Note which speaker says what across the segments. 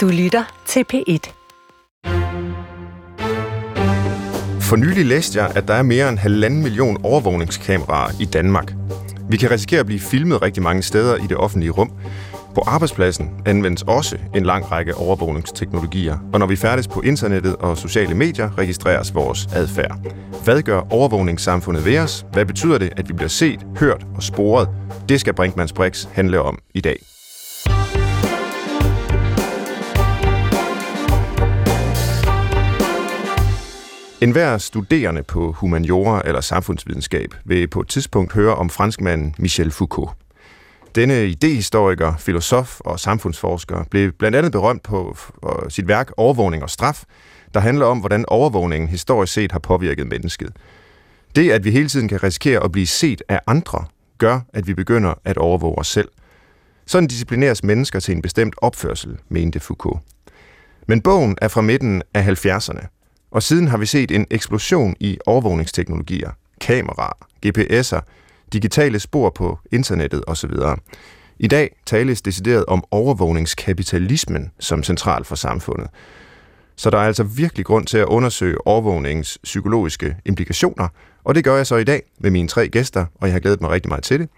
Speaker 1: Du lytter til P1.
Speaker 2: For nylig læste jeg, at der er mere end halvanden million overvågningskameraer i Danmark. Vi kan risikere at blive filmet rigtig mange steder i det offentlige rum. På arbejdspladsen anvendes også en lang række overvågningsteknologier, og når vi færdes på internettet og sociale medier, registreres vores adfærd. Hvad gør overvågningssamfundet ved os? Hvad betyder det, at vi bliver set, hørt og sporet? Det skal Brinkmanns Brix handle om i dag. En hver studerende på humaniora eller samfundsvidenskab vil på et tidspunkt høre om franskmanden Michel Foucault. Denne idehistoriker, filosof og samfundsforsker blev blandt andet berømt på sit værk Overvågning og straf, der handler om, hvordan overvågningen historisk set har påvirket mennesket. Det, at vi hele tiden kan risikere at blive set af andre, gør, at vi begynder at overvåge os selv. Sådan disciplineres mennesker til en bestemt opførsel, mente Foucault. Men bogen er fra midten af 70'erne, og siden har vi set en eksplosion i overvågningsteknologier, kameraer, GPS'er, digitale spor på internettet osv. I dag tales decideret om overvågningskapitalismen som central for samfundet. Så der er altså virkelig grund til at undersøge overvågningens psykologiske implikationer, og det gør jeg så i dag med mine tre gæster, og jeg har glædet mig rigtig meget til det.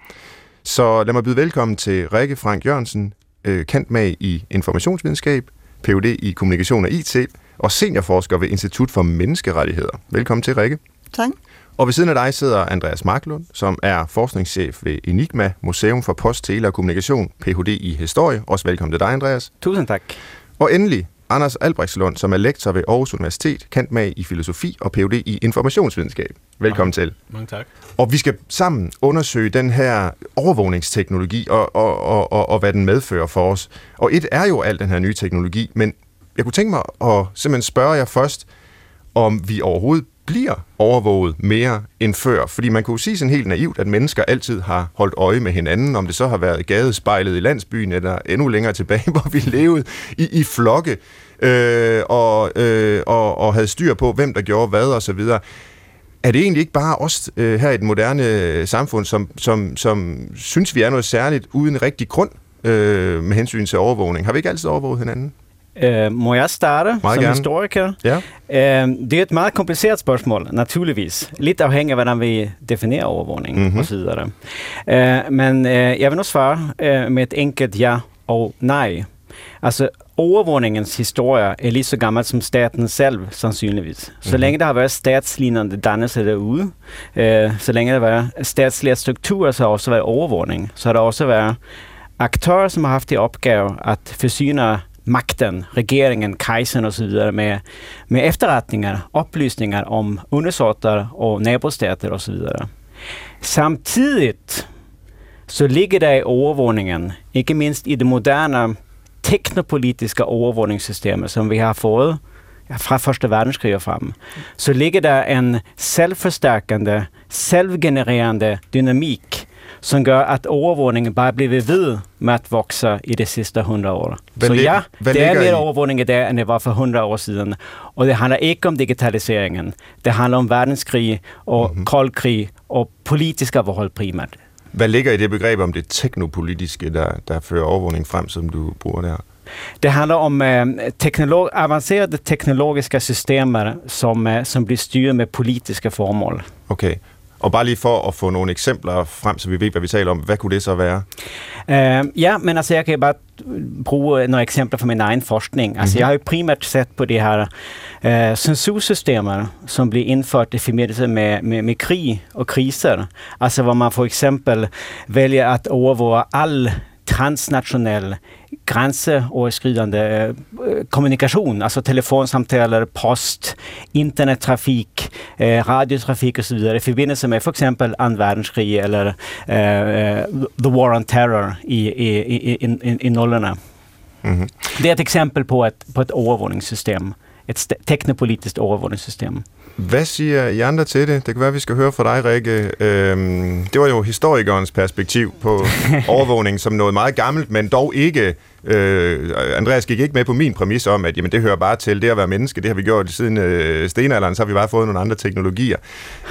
Speaker 2: Så lad mig byde velkommen til Rikke Frank Jørgensen, øh, kendt med i informationsvidenskab, Ph.D. i kommunikation og IT, og seniorforsker ved Institut for Menneskerettigheder. Velkommen til, Rikke.
Speaker 3: Tak.
Speaker 2: Og ved siden af dig sidder Andreas Marklund, som er forskningschef ved Enigma, Museum for Post, Tele og Kommunikation, Ph.D. i Historie. Også velkommen til dig, Andreas.
Speaker 4: Tusind tak.
Speaker 2: Og endelig Anders Albrechtslund, som er lektor ved Aarhus Universitet, kendt med i filosofi og Ph.D. i informationsvidenskab. Velkommen
Speaker 5: Mange.
Speaker 2: til.
Speaker 5: Mange tak.
Speaker 2: Og vi skal sammen undersøge den her overvågningsteknologi og, og, og, og, og hvad den medfører for os. Og et er jo al den her nye teknologi, men jeg kunne tænke mig at simpelthen spørge jer først, om vi overhovedet bliver overvåget mere end før. Fordi man kunne sige sådan helt naivt, at mennesker altid har holdt øje med hinanden, om det så har været gadespejlet i landsbyen, eller endnu længere tilbage, hvor vi levede i, i flokke, øh, og, øh, og, og havde styr på, hvem der gjorde hvad og så videre. Er det egentlig ikke bare os øh, her i det moderne øh, samfund, som, som, som synes, vi er noget særligt uden rigtig grund øh, med hensyn til overvågning? Har vi ikke altid overvåget hinanden?
Speaker 4: Uh, må jeg starte
Speaker 2: Meget
Speaker 4: som
Speaker 2: gerne.
Speaker 4: historiker?
Speaker 2: Ja.
Speaker 4: Uh, det er et meget kompliceret spørgsmål, naturligvis. Lidt afhængig af, hvordan vi definerer overvågning
Speaker 2: Mhm.
Speaker 4: mm-hmm. osv. Uh, men uh, jeg vil nu svare uh, med et enkelt ja og nej. Altså, overvågningens historie er lige så gammel som staten selv, sandsynligvis. Så
Speaker 2: Mhm.
Speaker 4: længe der har været statslignende dannelse derude, uh, så længe der har været statslige strukturer, så har der også været overvågning. Så har der også været aktører, som har haft til opgave at forsyne makten, regeringen, kejseren osv. Med, med efterrättningar, upplysningar om undersåtar och undersåtter och så vidare. Samtidigt så ligger det i övervåningen, inte minst i det moderna teknopolitiska övervåningssystemet som vi har fået ja, fra världskriget verdenskrig fram, så ligger der en selvforstærkende, selvgenererende dynamik, som gør, at overvågningen bare bliver ved med at vokse i de sidste 100 år.
Speaker 2: Hvad
Speaker 4: så ja, det er
Speaker 2: ligger
Speaker 4: mere
Speaker 2: i-
Speaker 4: overvågning i dag, end det var for 100 år siden. Og det handler ikke om digitaliseringen. Det handler om verdenskrig og
Speaker 2: Mhm.
Speaker 4: mm-hmm. koldkrig og politiske forhold primært.
Speaker 2: Hvad ligger i det begreb om det teknopolitiske, der, der fører overvågning frem, som du bruger der?
Speaker 4: Det handler om eh, teknolog- avancerade teknologiska systemer som, eh, som blir styret med politiske formål.
Speaker 2: Okay. Og bare lige for at få nogle eksempler frem, så vi ved, hvad vi taler om. Hvad kunne det så være?
Speaker 4: Eh, ja, men altså jeg kan bare bruge nogle eksempler fra min egen forskning. Altså
Speaker 2: Mhm.
Speaker 4: jeg har jo primært set på de her eh, censursystemer, som blir indført i forbindelse med, med, med krig og kriser. Altså hvor man for eksempel vælger at overvåge all transnationell grænseoverskridende eh, kommunikation, altså telefonsamtaler, post, internettrafik, eh, radiotrafik osv. i forbindelse med for eksempel 2. verdenskrig eller eh, The War on Terror i, i, i, i, i, i nullerne.
Speaker 2: Mm-hmm.
Speaker 4: Det er et eksempel på et, på et overvågningssystem. Et st- teknopolitisk overvågningssystem.
Speaker 2: Hvad siger I andre til det? Det kan være, at vi skal høre fra dig, Rikke. Øhm, det var jo historikernes perspektiv på overvågning som noget meget gammelt, men dog ikke... Øh, Andreas gik ikke med på min præmis om, at jamen, det hører bare til det at være menneske. Det har vi gjort siden øh, stenalderen, så har vi bare fået nogle andre teknologier.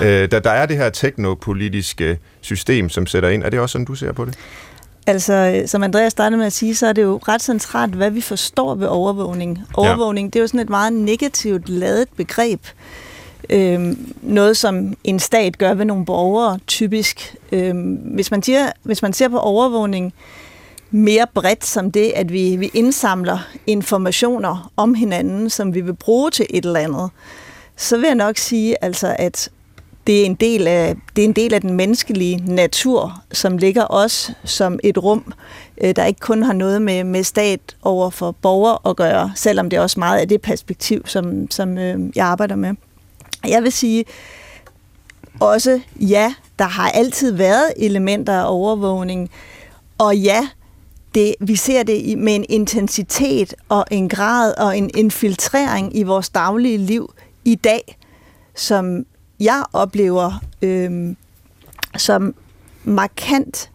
Speaker 2: Øh, der, der er det her teknopolitiske system, som sætter ind. Er det også sådan, du ser på det?
Speaker 1: Altså, som Andreas startede med at sige, så er det jo ret centralt, hvad vi forstår ved overvågning. Overvågning, ja. det er jo sådan et meget negativt ladet begreb øh, noget, som en stat gør ved nogle borgere, typisk. Øh, hvis, man siger, hvis man ser på overvågning mere bredt som det, at vi, vi indsamler informationer om hinanden, som vi vil bruge til et eller andet, så vil jeg nok sige, altså, at det er en del af, det er en del af den menneskelige natur, som ligger os som et rum, øh, der ikke kun har noget med, med stat over for borgere at gøre, selvom det er også meget af det perspektiv, som, som øh, jeg arbejder med. Jeg vil sige også, ja, der har altid været elementer af overvågning, og ja, det, vi ser det med en intensitet og en grad og en infiltrering i vores daglige liv i dag, som jeg oplever øh, som markant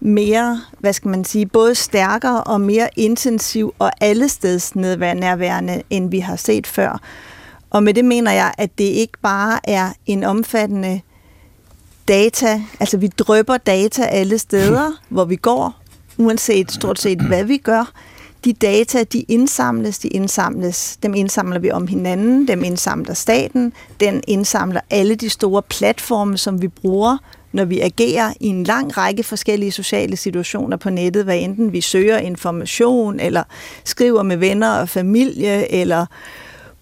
Speaker 1: mere, hvad skal man sige, både stærkere og mere intensiv og allesteds nærværende, end vi har set før. Og med det mener jeg, at det ikke bare er en omfattende data, altså vi drøber data alle steder, hvor vi går, uanset stort set hvad vi gør, de data, de indsamles, de indsamles, dem indsamler vi om hinanden, dem indsamler staten, den indsamler alle de store platforme, som vi bruger, når vi agerer i en lang række forskellige sociale situationer på nettet, hvad enten vi søger information, eller skriver med venner og familie, eller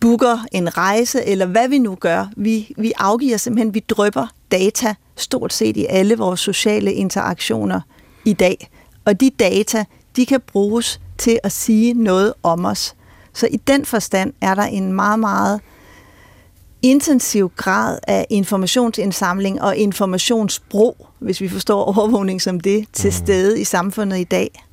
Speaker 1: booker en rejse, eller hvad vi nu gør. Vi, vi afgiver simpelthen, vi drøber data stort set i alle vores sociale interaktioner i dag. Og de data, de kan bruges til at sige noget om os. Så i den forstand er der en meget, meget intensiv grad af informationsindsamling og informationsbrug, hvis vi forstår overvågning som det, til mm. stede i samfundet i dag.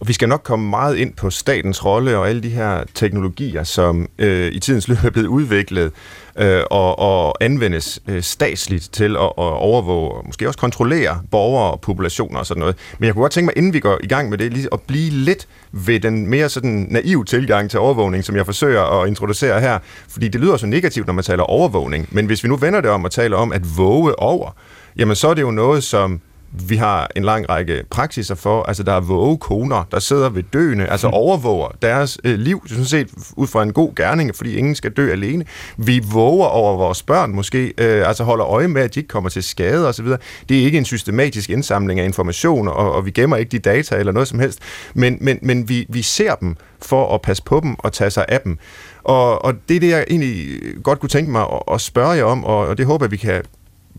Speaker 2: Og vi skal nok komme meget ind på statens rolle og alle de her teknologier, som øh, i tidens løb er blevet udviklet øh, og, og anvendes øh, statsligt til at, at overvåge og måske også kontrollere borgere og populationer og sådan noget. Men jeg kunne godt tænke mig, inden vi går i gang med det, lige at blive lidt ved den mere sådan naiv tilgang til overvågning, som jeg forsøger at introducere her. Fordi det lyder så negativt, når man taler overvågning. Men hvis vi nu vender det om og taler om at våge over, jamen så er det jo noget, som vi har en lang række praksiser for, altså der er vågekoner, der sidder ved døende, altså mm. overvåger deres øh, liv, sådan set ud fra en god gerning, fordi ingen skal dø alene. Vi våger over vores børn måske, øh, altså holder øje med, at de ikke kommer til skade osv. Det er ikke en systematisk indsamling af information, og, og vi gemmer ikke de data eller noget som helst, men, men, men vi, vi ser dem for at passe på dem og tage sig af dem. Og, og det er det, jeg egentlig godt kunne tænke mig at, at spørge jer om, og, og det håber jeg, vi kan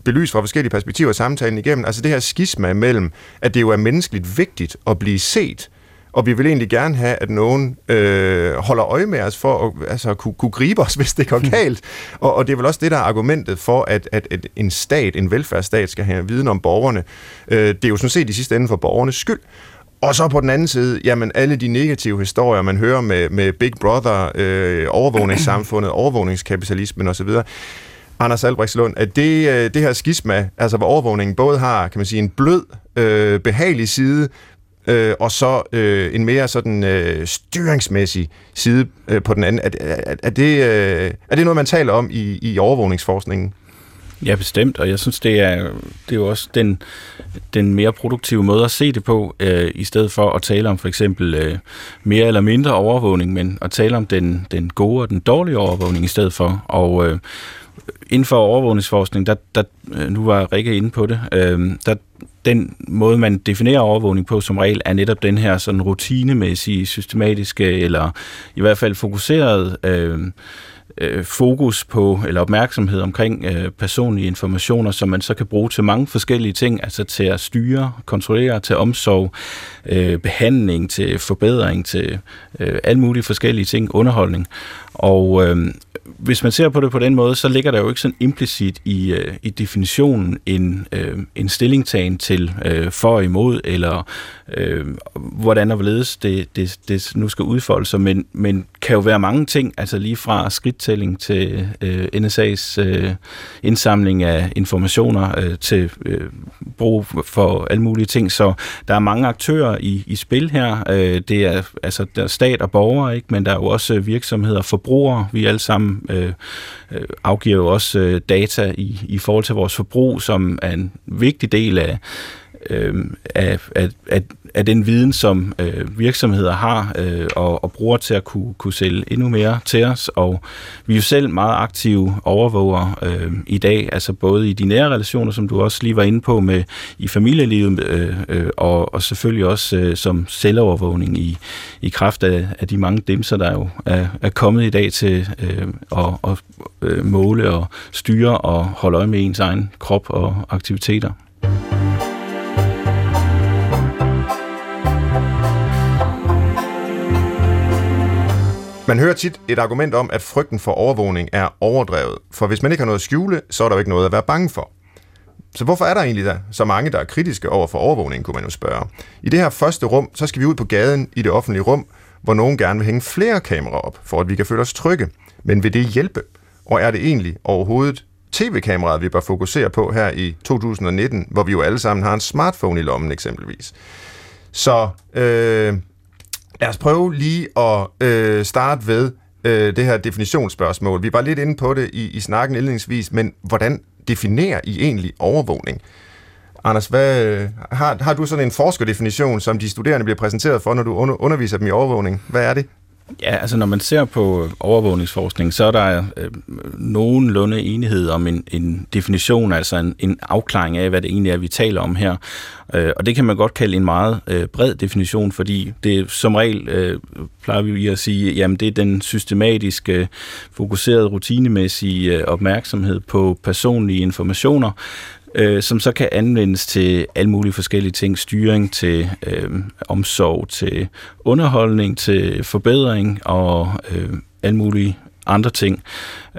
Speaker 2: belyst fra forskellige perspektiver samtalen igennem. Altså det her skisma mellem, at det jo er menneskeligt vigtigt at blive set, og vi vil egentlig gerne have, at nogen øh, holder øje med os for at altså, kunne, kunne gribe os, hvis det går galt. og, og det er vel også det, der er argumentet for, at, at, at en stat, en velfærdsstat, skal have viden om borgerne. Øh, det er jo sådan set i sidste ende for borgernes skyld. Og så på den anden side, jamen alle de negative historier, man hører med, med Big Brother, øh, overvågningssamfundet, overvågningskapitalismen osv., Anders Albrechtslund, at det, øh, det her skisma, altså hvor overvågningen både har, kan man sige, en blød, øh, behagelig side, øh, og så øh, en mere sådan øh, styringsmæssig side øh, på den anden. Er, er, er, det, øh, er det noget, man taler om i, i overvågningsforskningen?
Speaker 3: Ja, bestemt, og jeg synes, det er, det er jo også den, den mere produktive måde at se det på, øh, i stedet for at tale om for eksempel øh, mere eller mindre overvågning, men at tale om den, den gode og den dårlige overvågning i stedet for. Og øh, inden for overvågningsforskning, der, der, øh, nu var Rikke inde på det, øh, der, den måde, man definerer overvågning på som regel, er netop den her sådan rutinemæssige, systematiske, eller i hvert fald fokuseret øh, øh, fokus på, eller opmærksomhed omkring øh, personlige informationer, som man så kan bruge til mange forskellige ting, altså til at styre, kontrollere, til omsorg, øh, behandling, til forbedring, til øh, alle mulige forskellige ting, underholdning. Og øh, hvis man ser på det på den måde, så ligger der jo ikke sådan implicit i, øh, i definitionen en, øh, en stillingtagen til øh, for og imod, eller øh, hvordan og hvorledes det, det, det nu skal udfolde sig, men, men kan jo være mange ting, altså lige fra skridttælling til øh, NSA's øh, indsamling af informationer øh, til øh, brug for alle mulige ting, så der er mange aktører i, i spil her. Øh, det er altså der er stat og borgere, ikke? men der er jo også øh, virksomheder og forbrugere. Vi alle sammen øh, øh, afgiver jo også øh, data i, i forhold til vores forbrug, som er en vigtig del af øh, af, af, af, af den viden, som øh, virksomheder har øh, og, og bruger til at kunne, kunne sælge endnu mere til os. Og vi er jo selv meget aktive overvåger øh, i dag, altså både i de nære relationer, som du også lige var inde på, med i familielivet, øh, øh, og, og selvfølgelig også øh, som selvovervågning i, i kraft af, af de mange dimser, der jo er, er kommet i dag til øh, at, at øh, måle og styre og holde øje med ens egen krop og aktiviteter.
Speaker 2: Man hører tit et argument om, at frygten for overvågning er overdrevet. For hvis man ikke har noget at skjule, så er der jo ikke noget at være bange for. Så hvorfor er der egentlig der så mange, der er kritiske over for overvågning, kunne man jo spørge. I det her første rum, så skal vi ud på gaden i det offentlige rum, hvor nogen gerne vil hænge flere kameraer op, for at vi kan føle os trygge. Men vil det hjælpe? Og er det egentlig overhovedet tv-kameraet, vi bør fokusere på her i 2019, hvor vi jo alle sammen har en smartphone i lommen eksempelvis? Så øh, lad os prøve lige at øh, starte ved øh, det her definitionsspørgsmål. Vi var lidt inde på det i, i snakken indledningsvis, men hvordan definerer I egentlig overvågning? Anders, hvad, har, har du sådan en forskerdefinition, som de studerende bliver præsenteret for, når du under, underviser dem i overvågning? Hvad er det?
Speaker 3: Ja, altså når man ser på øh, overvågningsforskning, så er der øh, nogenlunde enighed om en, en definition, altså en, en afklaring af, hvad det egentlig er, vi taler om her. Øh, og det kan man godt kalde en meget øh, bred definition, fordi det som regel, øh, plejer vi at sige, jamen det er den systematiske, øh, fokuserede, rutinemæssige øh, opmærksomhed på personlige informationer, øh, som så kan anvendes til alle mulige forskellige ting. Styring til øh, omsorg, til underholdning, til forbedring og øh, alle mulige andre ting.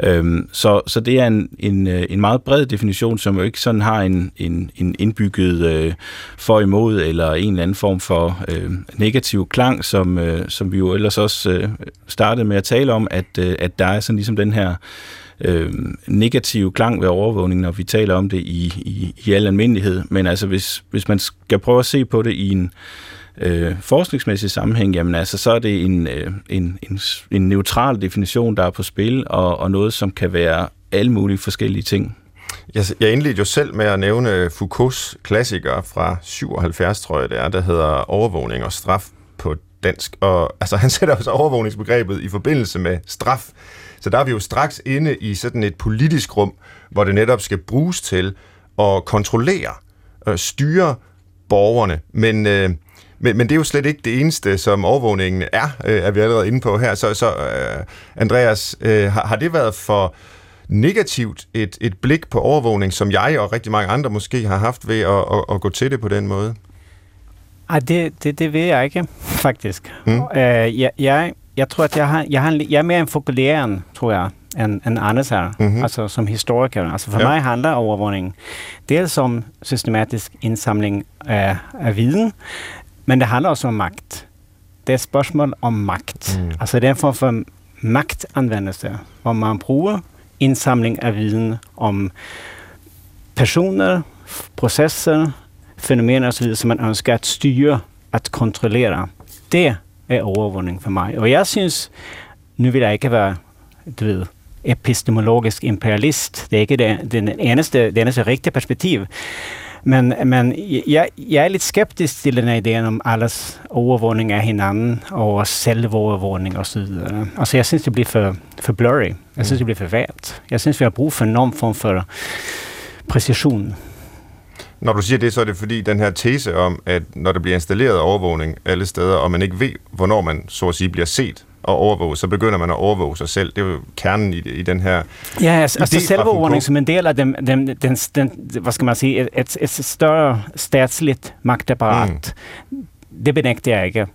Speaker 3: Øhm, så, så det er en, en, øh, en meget bred definition, som jo ikke sådan har en, en, en indbygget øh, for imod eller en eller anden form for øh, negativ klang, som, øh, som vi jo ellers også øh, startede med at tale om, at, øh, at der er sådan ligesom den her øh, negativ klang ved overvågning, når vi taler om det i, i, i al almindelighed. Men altså, hvis, hvis man skal prøve at se på det i en øh, forskningsmæssig sammenhæng, jamen altså, så er det en, øh, en, en, en neutral definition, der er på spil, og, og noget, som kan være alle mulige forskellige ting.
Speaker 2: Jeg, jeg indledte jo selv med at nævne Foucaults klassiker fra 77, tror jeg det er, der hedder Overvågning og straf på dansk. Og altså, han sætter også overvågningsbegrebet i forbindelse med straf. Så der er vi jo straks inde i sådan et politisk rum, hvor det netop skal bruges til at kontrollere, øh, styre borgerne. Men, øh, men, men det er jo slet ikke det eneste, som overvågningen er, øh, er vi allerede inde på her. Så, så øh, Andreas, øh, har, har det været for negativt et, et blik på overvågning, som jeg og rigtig mange andre måske har haft ved at, at, at gå til det på den måde?
Speaker 4: Ej, det, det, det ved jeg ikke, faktisk. Mm. Øh, jeg, jeg, jeg tror, at jeg, har, jeg, har, jeg er mere en fokulerende, tror jeg, end, end Anders er, mm-hmm. altså som historiker. Altså for ja. mig handler overvågning dels om systematisk indsamling af, af viden, men det handler også om magt. Det er et spørgsmål om magt. Mm. Altså det er en form for magtanvendelse, hvor man bruger indsamling af viden om personer, processer, fænomener osv., som man ønsker at styre, at kontrollere. Det er overvågning for mig. Og jeg synes, nu vil jeg ikke være, du ved, epistemologisk imperialist. Det er ikke det, det eneste, det eneste rigtige perspektiv. Men, men jeg, jeg er lidt skeptisk til den her ideen om alles overvågning af hinanden og selvovervågning og så videre. Altså jeg synes, det bliver for, for blurry. Jeg synes, det bliver for vagt. Jeg synes, vi har brug for en form for præcision.
Speaker 2: Når du siger det, så er det fordi den her tese om, at når der bliver installeret overvågning alle steder, og man ikke ved, hvornår man så at sige bliver set og overvåge, så begynder man at overvåge sig selv. Det er jo kernen i, i den her
Speaker 4: Ja, altså, altså selvovervågning som en del af den, den, den, den, hvad skal man sige, et, et, et større statsligt magtapparat. Mm det benægter jeg ikke.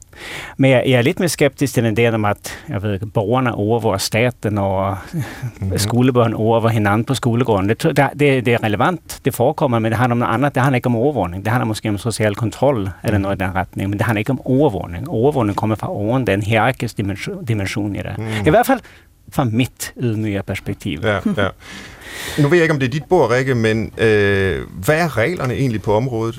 Speaker 4: Men jeg, jeg er lidt mere skeptisk til den del om, at jeg ved, borgerne overvåger staten, og mm-hmm. skolebørn overvåger hinanden på skolegården. Det, det, det, det er relevant, det forekommer, men det handler om noget andet. Det handler ikke om overvågning. Det handler måske om social kontrol, eller noget i den retning, men det handler ikke om overvågning. Overvågning kommer fra oven, den hierarkiske dimension, dimension i det. Mm. I hvert fald fra mit ydmyge perspektiv.
Speaker 2: Ja, ja. Nu ved jeg ikke, om det er dit bord, Rikke, men øh, hvad er reglerne egentlig på området?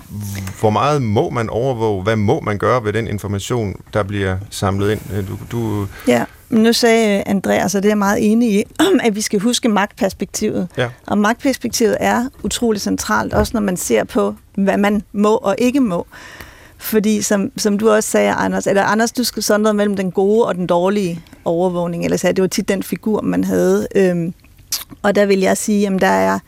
Speaker 2: Hvor meget må man overvåge? Hvad må man gøre ved den information, der bliver samlet ind? Øh, du, du
Speaker 1: ja, Nu sagde Andreas, og det er jeg meget enig i, at vi skal huske magtperspektivet.
Speaker 2: Ja.
Speaker 1: Og magtperspektivet er utrolig centralt, også når man ser på, hvad man må og ikke må. Fordi som, som du også sagde, Anders, eller Anders, du skal sondre mellem den gode og den dårlige overvågning. Eller sagde, det var tit den figur, man havde. Øhm, og der vil jeg sige, at der er,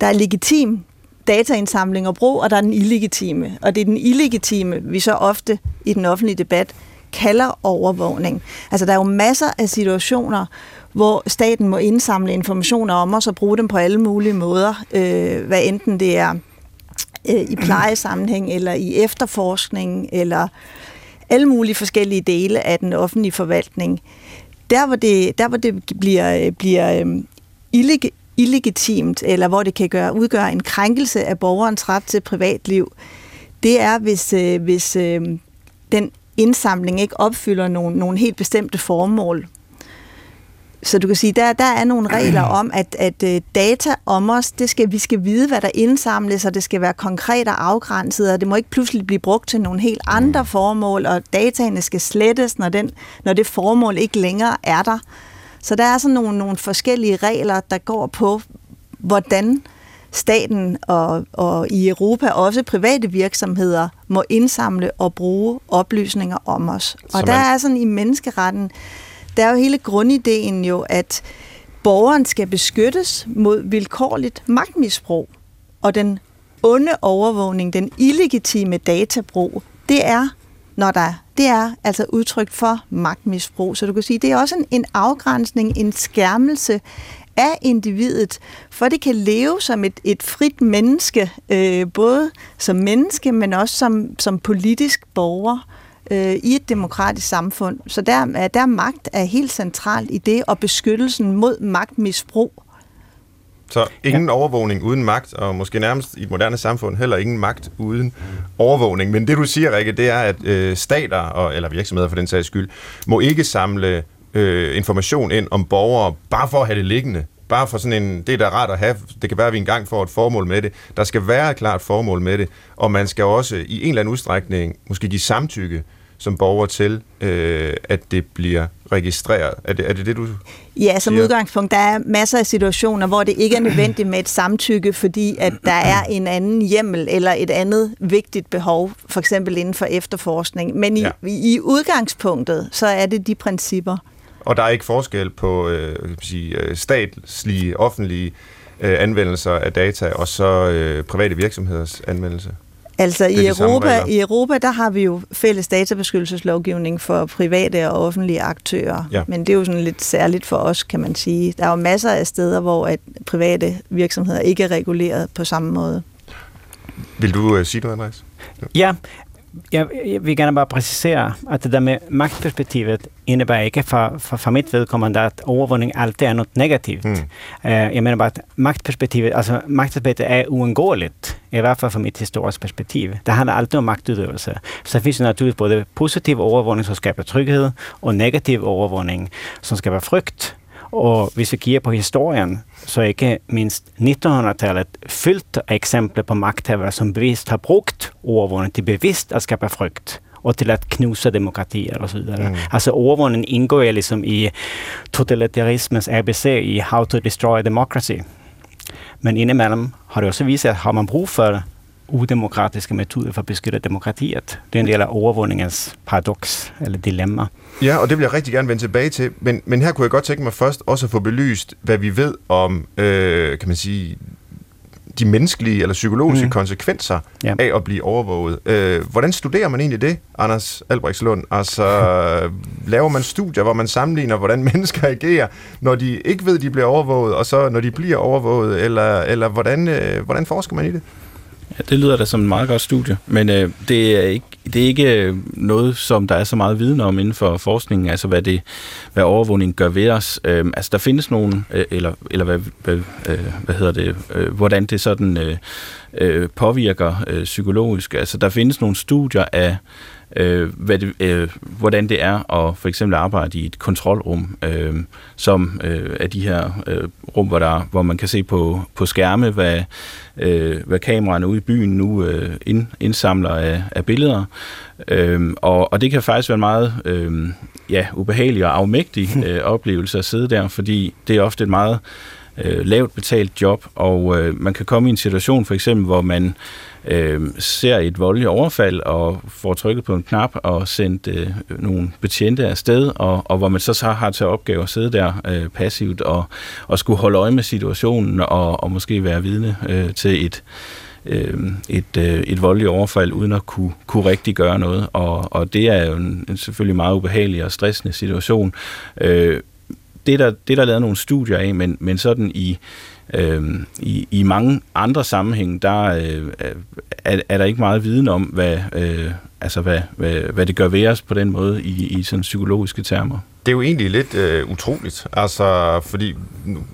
Speaker 1: der er legitim dataindsamling og brug, og der er den illegitime. Og det er den illegitime, vi så ofte i den offentlige debat kalder overvågning. Altså der er jo masser af situationer, hvor staten må indsamle informationer om os og bruge dem på alle mulige måder, øh, hvad enten det er øh, i plejesammenhæng eller i efterforskning eller alle mulige forskellige dele af den offentlige forvaltning. Der hvor det, der, hvor det bliver, bliver øh, illeg, illegitimt, eller hvor det kan gøre, udgøre en krænkelse af borgerens ret til privatliv, det er, hvis, øh, hvis øh, den indsamling ikke opfylder nogle, nogle helt bestemte formål. Så du kan sige, der, der er nogle regler om, at, at øh, data om os, det skal, vi skal vide, hvad der indsamles, og det skal være konkret og afgrænset, og det må ikke pludselig blive brugt til nogle helt andre formål, og dataene skal slettes, når, den, når det formål ikke længere er der. Så der er sådan nogle, nogle forskellige regler, der går på, hvordan staten og, og i Europa også private virksomheder må indsamle og bruge oplysninger om os. Og man... der er sådan i menneskeretten, der er jo hele grundideen jo, at borgeren skal beskyttes mod vilkårligt magtmisbrug. Og den onde overvågning, den illegitime databrug, det er, når der det er altså udtryk for magtmisbrug. Så du kan sige, det er også en, en afgrænsning, en skærmelse af individet, for det kan leve som et, et frit menneske, øh, både som menneske, men også som, som politisk borger øh, i et demokratisk samfund. Så der, der magt er helt centralt i det, og beskyttelsen mod magtmisbrug.
Speaker 2: Så ingen ja. overvågning uden magt, og måske nærmest i et moderne samfund heller ingen magt uden overvågning. Men det du siger, Rikke, det er, at øh, stater, og, eller virksomheder for den sags skyld, må ikke samle øh, information ind om borgere, bare for at have det liggende. Bare for sådan en, det er da rart at have, det kan være, at vi engang får et formål med det. Der skal være et klart formål med det, og man skal også i en eller anden udstrækning måske give samtykke som borger til, øh, at det bliver registreret. Er det er det, det, du
Speaker 1: Ja, som siger? udgangspunkt. Der er masser af situationer, hvor det ikke er nødvendigt med et samtykke, fordi at der er en anden hjemmel eller et andet vigtigt behov, for eksempel inden for efterforskning. Men i, ja. i udgangspunktet, så er det de principper.
Speaker 2: Og der er ikke forskel på øh, kan sige, øh, statslige, offentlige øh, anvendelser af data, og så øh, private virksomheders anvendelse?
Speaker 1: Altså i Europa, i Europa, der har vi jo fælles databeskyttelseslovgivning for private og offentlige aktører. Ja. Men det er jo sådan lidt særligt for os, kan man sige. Der er jo masser af steder, hvor at private virksomheder ikke er reguleret på samme måde.
Speaker 2: Vil du uh, sige noget, Andreas?
Speaker 4: Ja, jeg, jeg vil gerne bare præcisere, at det der med magtperspektivet innebär ikke for, for, for mitt vedkommande att overvågning alltid är något negativt. Mm. Uh, jag menar bara att maktperspektivet, alltså maktperspektivet är oundgåeligt, i hvert fall fra mitt historiska perspektiv. Det handlar alltid om maktutøvelse. Så det finns naturligtvis både positiv overvågning, som skaber tryghed, og negativ overvågning, som skaber frygt. Og hvis vi kigger på historien, så er ikke mindst 1900-tallet fyldt af eksempler på magthavere, som bevisst har brugt overvågning til bevidst at skabe frygt och till att knusa demokratier och så vidare. Mm. Alltså overvågning ingår liksom i totalitarismens ABC, i How to destroy democracy. Men inemellan har det också visat att har man brug för udemokratiske metoder for at beskytte demokratiet. Det er en del af overvågningens paradoks eller dilemma.
Speaker 2: Ja, og det vil jeg rigtig gerne vende tilbage til. Men, men her kunne jeg godt tænke mig først også at få belyst, hvad vi ved om, øh, kan man sige, de menneskelige eller psykologiske mm. konsekvenser ja. af at blive overvåget. Øh, hvordan studerer man egentlig det, Anders Albrechtslund? Altså, laver man studier, hvor man sammenligner, hvordan mennesker agerer, når de ikke ved, de bliver overvåget, og så når de bliver overvåget, eller, eller hvordan, øh, hvordan forsker man i det?
Speaker 3: Ja, det lyder da som en meget godt studie, men øh, det, er ikke, det er ikke øh, noget, som der er så meget viden om inden for forskningen, altså hvad, det, hvad overvågning gør ved os. Øh, altså der findes nogen, øh, eller, eller hvad, hvad, øh, hvad hedder det, øh, hvordan det sådan øh, øh, påvirker øh, psykologisk. Altså der findes nogle studier af øh, hvad det, øh, hvordan det er at for eksempel arbejde i et kontrolrum, øh, som øh, er de her øh, rum, hvor, der, hvor man kan se på, på skærme, hvad, øh, hvad kameraerne ude i byen nu øh, ind, indsamler af, af billeder. Øh, og, og det kan faktisk være en meget øh, ja, ubehagelig og afmægtig øh, oplevelse at sidde der, fordi det er ofte et meget øh, lavt betalt job, og øh, man kan komme i en situation for eksempel, hvor man øh, ser et voldeligt overfald og får trykket på en knap og sendt øh, nogle betjente afsted, og, og hvor man så, så har til opgave at sidde der øh, passivt og, og skulle holde øje med situationen og, og måske være vidne øh, til et øh, et, øh, et voldeligt overfald, uden at kunne, kunne rigtig gøre noget. Og, og det er jo en, en selvfølgelig meget ubehagelig og stressende situation. Øh, det, der, det der lavet nogle studier af, men, men sådan i, øh, i, i mange andre sammenhænge, der øh, er, er der ikke meget viden om, hvad, øh, altså hvad, hvad, hvad det gør ved os på den måde i, i sådan psykologiske termer.
Speaker 2: Det er jo egentlig lidt øh, utroligt, altså, fordi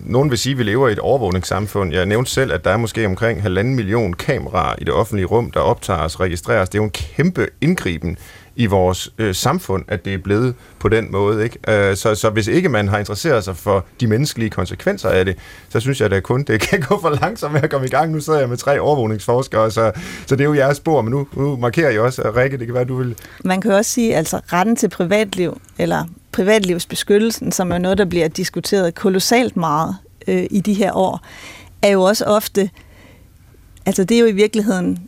Speaker 2: nogen vil sige, at vi lever i et overvågningssamfund. Jeg nævnte selv, at der er måske omkring halvanden million kameraer i det offentlige rum, der optager os registrerer registreres. Det er jo en kæmpe indgriben i vores øh, samfund, at det er blevet på den måde. Ikke? Øh, så, så hvis ikke man har interesseret sig for de menneskelige konsekvenser af det, så synes jeg da kun, det kan gå for langsomt med at komme i gang. Nu sidder jeg med tre overvågningsforskere, så, så det er jo jeres spor, men nu, nu markerer jeg også, Rikke, det kan være, du vil...
Speaker 1: Man kan også sige, altså retten til privatliv, eller privatlivsbeskyttelsen, som er noget, der bliver diskuteret kolossalt meget øh, i de her år, er jo også ofte, altså det er jo i virkeligheden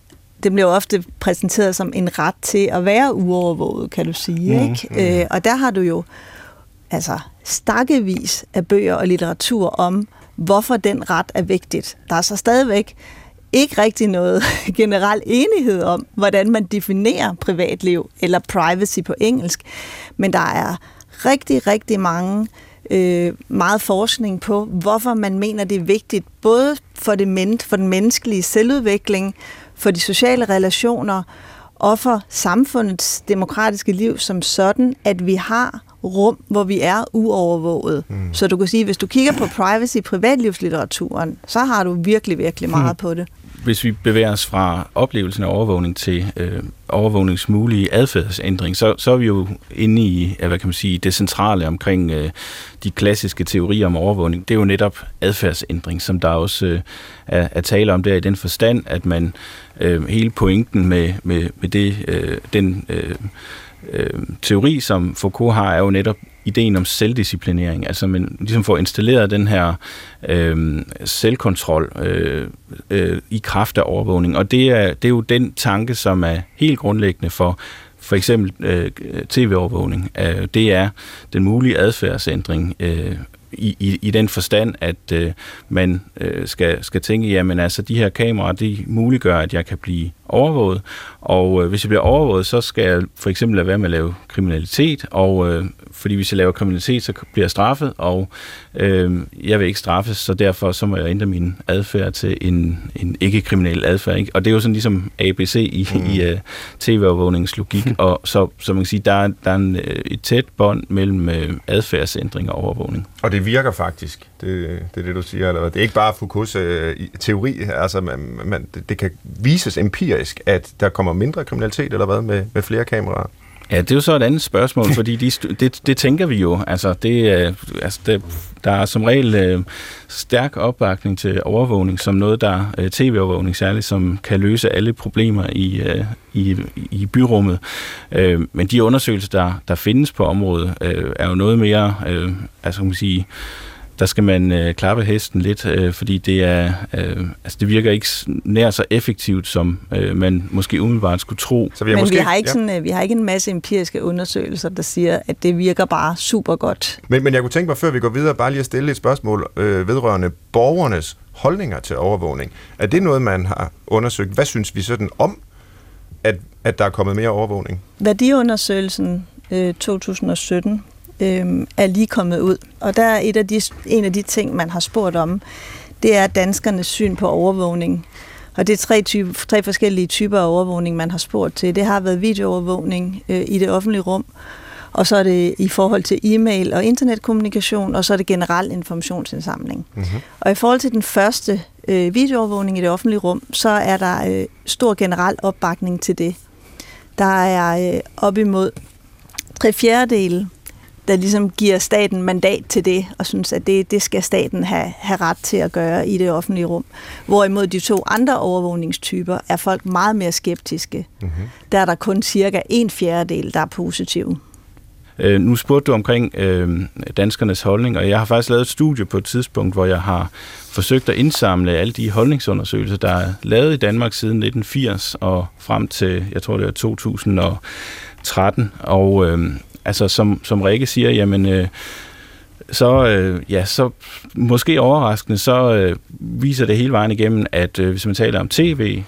Speaker 1: det bliver ofte præsenteret som en ret til at være uovervåget, kan du sige. Mm, ikke? Mm. Øh, og der har du jo altså stakkevis af bøger og litteratur om, hvorfor den ret er vigtigt. Der er så stadigvæk ikke rigtig noget generel enighed om, hvordan man definerer privatliv, eller privacy på engelsk. Men der er rigtig, rigtig mange øh, meget forskning på, hvorfor man mener, det er vigtigt, både for, det men, for den menneskelige selvudvikling, for de sociale relationer og for samfundets demokratiske liv som sådan, at vi har rum, hvor vi er uovervåget. Mm. Så du kan sige, hvis du kigger på privacy i privatlivslitteraturen, så har du virkelig, virkelig meget mm. på det
Speaker 3: hvis vi bevæger os fra oplevelsen af overvågning til øh, overvågningsmulige adfærdsændring, så, så er vi jo inde i, hvad kan man sige, det centrale omkring øh, de klassiske teorier om overvågning. Det er jo netop adfærdsændring, som der også øh, er, er tale om der i den forstand, at man øh, hele pointen med, med, med det, øh, den øh, øh, teori, som Foucault har, er jo netop ideen om selvdisciplinering, altså man ligesom får installeret den her øh, selvkontrol øh, øh, i kraft af overvågning, og det er, det er jo den tanke, som er helt grundlæggende for for eksempel øh, tv-overvågning. Øh, det er den mulige adfærdsændring øh, i, i, i den forstand, at øh, man øh, skal, skal tænke, jamen altså de her kameraer, de muliggør, at jeg kan blive overvåget, og øh, hvis jeg bliver overvåget, så skal jeg for eksempel lade være med at lave kriminalitet, og øh, fordi hvis jeg laver kriminalitet, så bliver jeg straffet, og øh, jeg vil ikke straffes, så derfor så må jeg ændre min adfærd til en, en ikke-kriminel adfærd. Ikke? Og det er jo sådan ligesom ABC i, mm. i uh, tv-overvågningens logik, og så, så man kan sige, der, der er en, øh, et tæt bånd mellem uh, adfærdsændring og overvågning.
Speaker 2: Og det virker faktisk, det, det er det, du siger, eller Det er ikke bare Foucaults uh, teori, altså man, man, det, det kan vises empirisk, at der kommer mindre kriminalitet, eller hvad, med, med flere kameraer.
Speaker 3: Ja, det er jo så et andet spørgsmål, fordi de, det, det tænker vi jo. Altså, det, altså det, der er som regel øh, stærk opbakning til overvågning som noget, der øh, tv-overvågning særligt, som kan løse alle problemer i, øh, i, i byrummet. Øh, men de undersøgelser, der, der findes på området, øh, er jo noget mere, øh, altså kan man sige, der skal man øh, klappe hesten lidt, øh, fordi det er øh, altså det virker ikke nær så effektivt, som øh, man måske umiddelbart skulle tro.
Speaker 1: Så vi Men måske, vi, har ikke ja. sådan, øh, vi har ikke en masse empiriske undersøgelser, der siger, at det virker bare super godt.
Speaker 2: Men, men jeg kunne tænke mig, før vi går videre, bare lige at stille et spørgsmål øh, vedrørende borgernes holdninger til overvågning. Er det noget, man har undersøgt? Hvad synes vi sådan om, at, at der er kommet mere overvågning?
Speaker 1: Værdiundersøgelsen øh, 2017 øh, er lige kommet ud. Og der er et af de, en af de ting, man har spurgt om, det er danskernes syn på overvågning. Og det er tre, type, tre forskellige typer af overvågning, man har spurgt til. Det har været videoovervågning øh, i det offentlige rum, og så er det i forhold til e-mail og internetkommunikation, og så er det generel informationsindsamling. Mm-hmm. Og i forhold til den første øh, videoovervågning i det offentlige rum, så er der øh, stor generel opbakning til det. Der er øh, op imod tre fjerdedele, der ligesom giver staten mandat til det, og synes, at det, det skal staten have, have ret til at gøre i det offentlige rum. Hvorimod de to andre overvågningstyper er folk meget mere skeptiske. Mm-hmm. Der er der kun cirka en fjerdedel, der er positive.
Speaker 3: Øh, nu spurgte du omkring øh, danskernes holdning, og jeg har faktisk lavet et studie på et tidspunkt, hvor jeg har forsøgt at indsamle alle de holdningsundersøgelser, der er lavet i Danmark siden 1980 og frem til, jeg tror det er 2013. Og 13. Og øh, altså som, som Rikke siger, jamen... Øh, så, øh, ja, så måske overraskende, så øh, viser det hele vejen igennem, at øh, hvis man taler om tv,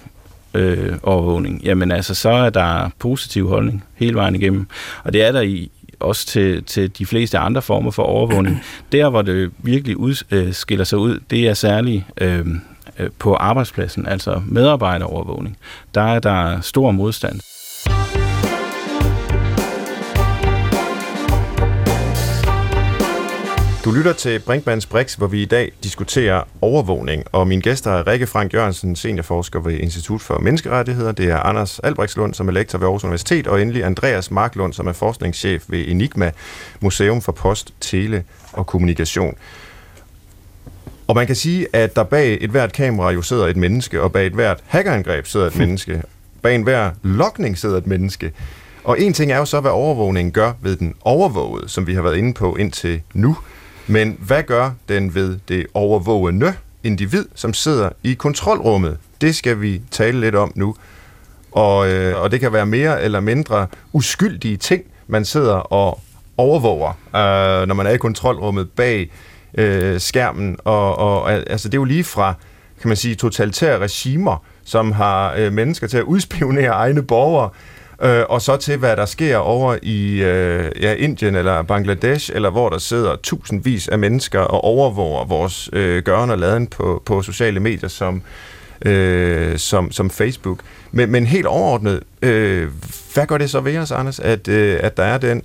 Speaker 3: øh, overvågning, jamen altså, så er der positiv holdning hele vejen igennem. Og det er der i, også til, til de fleste andre former for overvågning. Der, hvor det virkelig ud, øh, skiller sig ud, det er særligt øhm, øh, på arbejdspladsen, altså medarbejderovervågning. Der er der stor modstand.
Speaker 2: Du lytter til Brinkmanns Brix, hvor vi i dag diskuterer overvågning, og min gæster er Rikke Frank Jørgensen, seniorforsker ved Institut for Menneskerettigheder, det er Anders Albrechtslund, som er lektor ved Aarhus Universitet, og endelig Andreas Marklund, som er forskningschef ved Enigma, Museum for Post, Tele og Kommunikation. Og man kan sige, at der bag et hvert kamera jo sidder et menneske, og bag et hvert hackerangreb sidder et menneske. Bag enhver lokning sidder et menneske. Og en ting er jo så, hvad overvågningen gør ved den overvågede, som vi har været inde på indtil nu. Men hvad gør den ved det overvågende individ, som sidder i kontrolrummet? Det skal vi tale lidt om nu. Og, øh, og det kan være mere eller mindre uskyldige ting, man sidder og overvåger, øh, når man er i kontrolrummet bag øh, skærmen. Og, og altså, det er jo lige fra, kan man sige, totalitære regimer, som har øh, mennesker til at udspionere egne borgere, øh, og så til, hvad der sker over i øh, ja, Indien eller Bangladesh, eller hvor der sidder tusindvis af mennesker og overvåger vores øh, gørn og laden på, på sociale medier som, øh, som, som Facebook. Men, men helt overordnet, øh, hvad gør det så ved os, Anders, at, øh, at der er den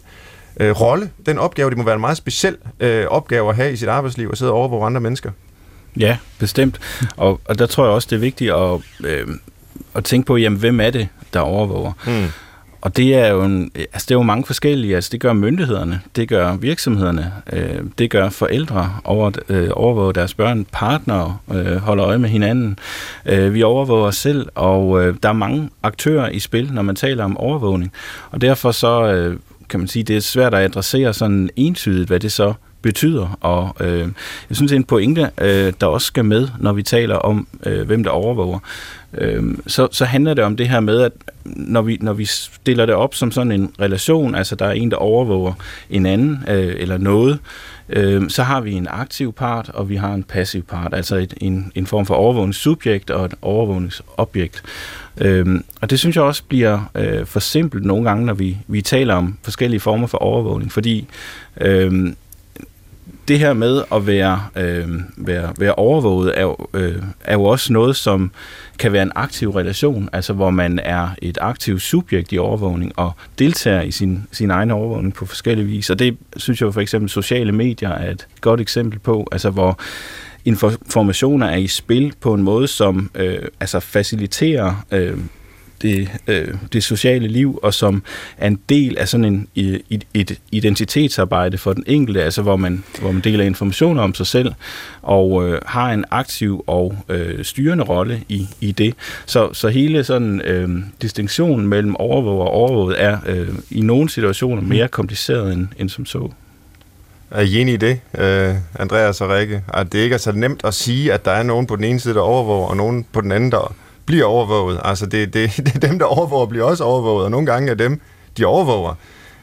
Speaker 2: øh, rolle, den opgave, det må være en meget speciel øh, opgave at have i sit arbejdsliv, at sidde og overvåge andre mennesker?
Speaker 3: Ja, bestemt. Og, og der tror jeg også, det er vigtigt at, øh, at tænke på, jamen, hvem er det, der overvåger? Mm. Og det er jo en, altså det er jo mange forskellige. Altså det gør myndighederne, det gør virksomhederne, øh, det gør forældre over, øh, overvåger deres børn, partnere øh, holder øje med hinanden. Øh, vi overvåger os selv, og øh, der er mange aktører i spil, når man taler om overvågning. Og derfor så øh, kan man sige, det er svært at adressere sådan entydigt, hvad det så betyder. Og øh, jeg synes, det er en pointe, øh, der også skal med, når vi taler om, øh, hvem der overvåger. Øh, så, så handler det om det her med, at når vi, når vi stiller det op som sådan en relation, altså der er en, der overvåger en anden øh, eller noget, øh, så har vi en aktiv part, og vi har en passiv part, altså et, en, en form for overvågningssubjekt og et overvågningsobjekt. Øhm, og det synes jeg også bliver øh, for simpelt nogle gange, når vi, vi taler om forskellige former for overvågning, fordi øhm, det her med at være, øh, være, være overvåget er jo, øh, er jo også noget, som kan være en aktiv relation, altså hvor man er et aktivt subjekt i overvågning og deltager i sin, sin egen overvågning på forskellige vis. Og det synes jeg for eksempel sociale medier er et godt eksempel på, altså hvor informationer er i spil på en måde, som øh, altså faciliterer øh, det, øh, det sociale liv, og som er en del af sådan en, et, et identitetsarbejde for den enkelte, altså hvor man, hvor man deler informationer om sig selv, og øh, har en aktiv og øh, styrende rolle i, i det. Så, så hele sådan øh, distinktionen mellem overvåget og overvåget er øh, i nogle situationer mere kompliceret end, end som så.
Speaker 2: Er I enige i det, øh, Andreas og Rikke? At det ikke er så nemt at sige, at der er nogen på den ene side, der overvåger, og nogen på den anden, der bliver overvåget. Altså, det, det, det er dem, der overvåger, bliver også overvåget, og nogle gange er dem, de overvåger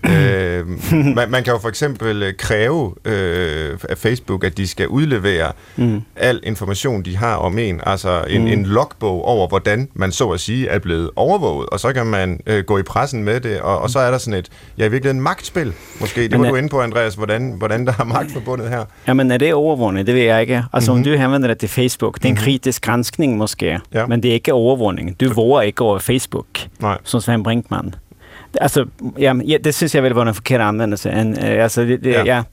Speaker 2: øh, man, man kan jo for eksempel øh, kræve øh, af Facebook, at de skal udlevere mm. al information, de har om en, altså en, mm. en logbog over, hvordan man så at sige er blevet overvåget, og så kan man øh, gå i pressen med det, og, og så er der sådan et, ja i virkeligheden magtspil, måske. Det var men, du inde på, Andreas, hvordan, hvordan der er magt forbundet her.
Speaker 4: Ja, men er det overvågning? Det ved jeg ikke. Altså mm-hmm. om du henvender det til Facebook, det er en mm-hmm. kritisk granskning måske, ja. men det er ikke overvågning. Du våger ikke over Facebook, Nej. som Sven Brinkmann. Alltså, ja, det syns jag väl var en forkert användelse. En, eh, alltså, det, det, ja.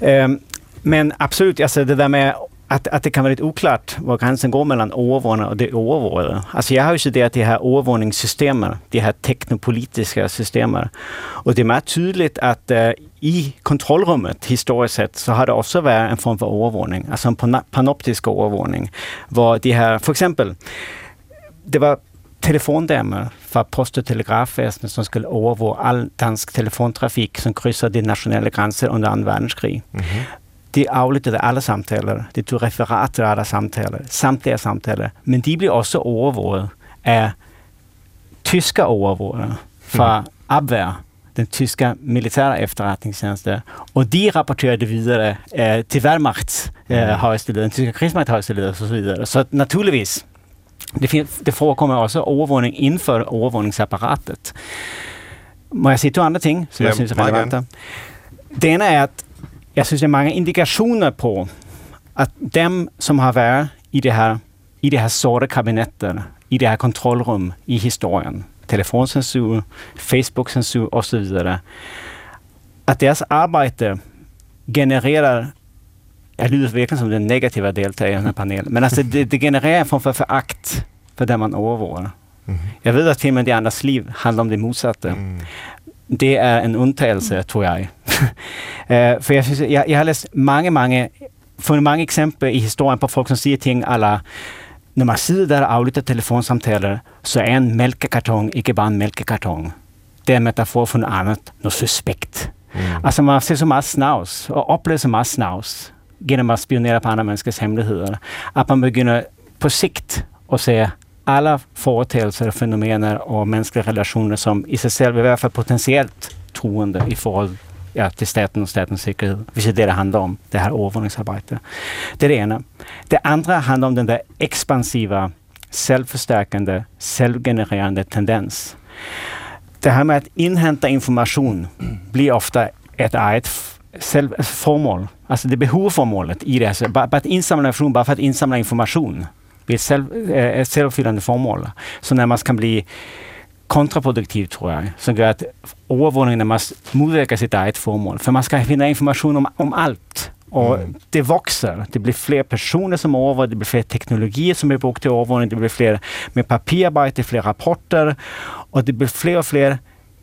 Speaker 4: ja. Um, men absolut, alltså det där med att, att det kan vara lite oklart var gränsen går mellan overvågning och det övervågade. Alltså jag har ju studerat de här övervågningssystemen, de här teknopolitiska systemen. Och det är meget tydligt att uh, i kontrollrummet historiskt sett så har det också varit en form för övervågning, alltså en panoptisk övervågning. Var de här, för exempel, det var telefondämmer för Post och telegrafväsendet som skulle övervåga all dansk telefontrafik som kryssade de nationella gränser under andra världskrig. Mm -hmm. De aflyttede alle samtaler. De tog referater af alle samtaler. Samtliga samtaler. Men de blev også overvåget af tyske overvågere fra mm. Abwehr, den tyske militære efterretningstjeneste. Og de rapporterede videre uh, til Wehrmachts uh, højeste leder, den tyske krigsmagt højeste leder osv. Så naturligvis, det, det forekommer også overvågning inden for overvågningsapparatet. Må jeg sige to andre ting, som ja, jeg synes er relevante? Det ene er, at jeg synes, det er mange indikationer på, at dem, som har været i det her, i det her sorte kabinetter, i det her kontrollrum i historien, telefoncensur, Facebook-censur osv., at deres arbejde genererer jeg lyder virkelig som den negative deltager i den her panel, men altså det, det genererer en form for foragt for det, man overvåger. Mm. Jeg ved, at til de andres liv handler om det modsatte. Mm det är en undtagelse, tror jag. uh, för jag, jag, jag har läst många, många, funnit många exempel i historien på folk som säger ting alla när man sitter där och avlytter telefonsamtal så är en mjölkkartong inte bara en mjölkkartong. Det är en metafor för något annat, något suspekt. Mm. Alltså man ser så mycket snaus och upplever så mycket snaus genom att spionera på andra människors hemligheter. Att man börjar på sikt och se alla företeelser, fenomen och mänskliga relationer som i sig själva är i alla fall potentiellt troende i förhållande ja, till staten och statens säkerhet. Vilket är det det handlar om, det här övervåningsarbetet. Det är det ena. Det andra handlar om den där expansiva, självförstärkande, självgenererande tendens. Det här med att inhämta information blir ofta ett eget formål. Alltså det behövformålet i det. Här. Bara, bara att insamla information, bara för att insamla information blir ett, själv, eh, ett självuppfyllande formål. Så närmast kan bli kontraproduktivt tror jag. Som gör att övervåningen närmast motverkar sitt eget formål. För man ska finna information om, om allt. Och mm. det växer. Det blir fler personer som övervakar, det blir fler teknologier som är på till övervåning, det blir fler med papirarbete, fler rapporter och det blir fler och fler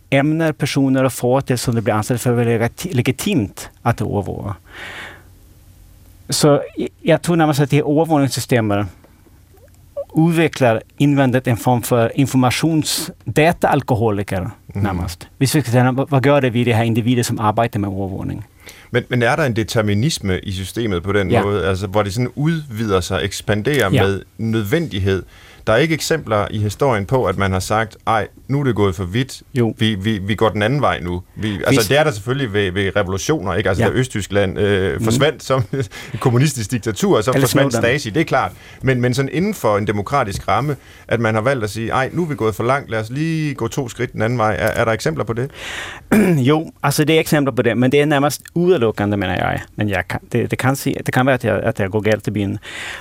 Speaker 4: ämnen, personer och företeelser som det blir ansett för legitimt att övervaka. Så jag tror närmast att det är övervåningssystemet utvecklar invändet en form för informationsdata-alkoholiker mm. närmast. Hvis vi skal tage, hvad gør det ved de her individer, som arbejder med overvågning?
Speaker 2: Men, men er der en determinisme i systemet på den ja. måde, altså, hvor det sådan udvider sig, ekspanderer ja. med nødvendighed? Der er ikke eksempler i historien på, at man har sagt, ej, nu er det gået for vidt, jo. Vi, vi, vi går den anden vej nu. Vi, altså, Hvis... det er der selvfølgelig ved, ved revolutioner, ikke? Altså, ja. da Østtyskland øh, mhm. forsvandt mm. som et kommunistisk diktatur, og så Eller forsvandt Stasi, det er klart. Men, men sådan inden for en demokratisk ramme, at man har valgt at sige, ej, nu er vi gået for langt, lad os lige gå to skridt den anden vej. Er, er der eksempler på det?
Speaker 4: jo, altså det er eksempler på det, men det er nærmest udelukkende, mener jeg. Men jeg kan, det, det, kan, sige, det kan være, at jeg, at jeg går galt i byen.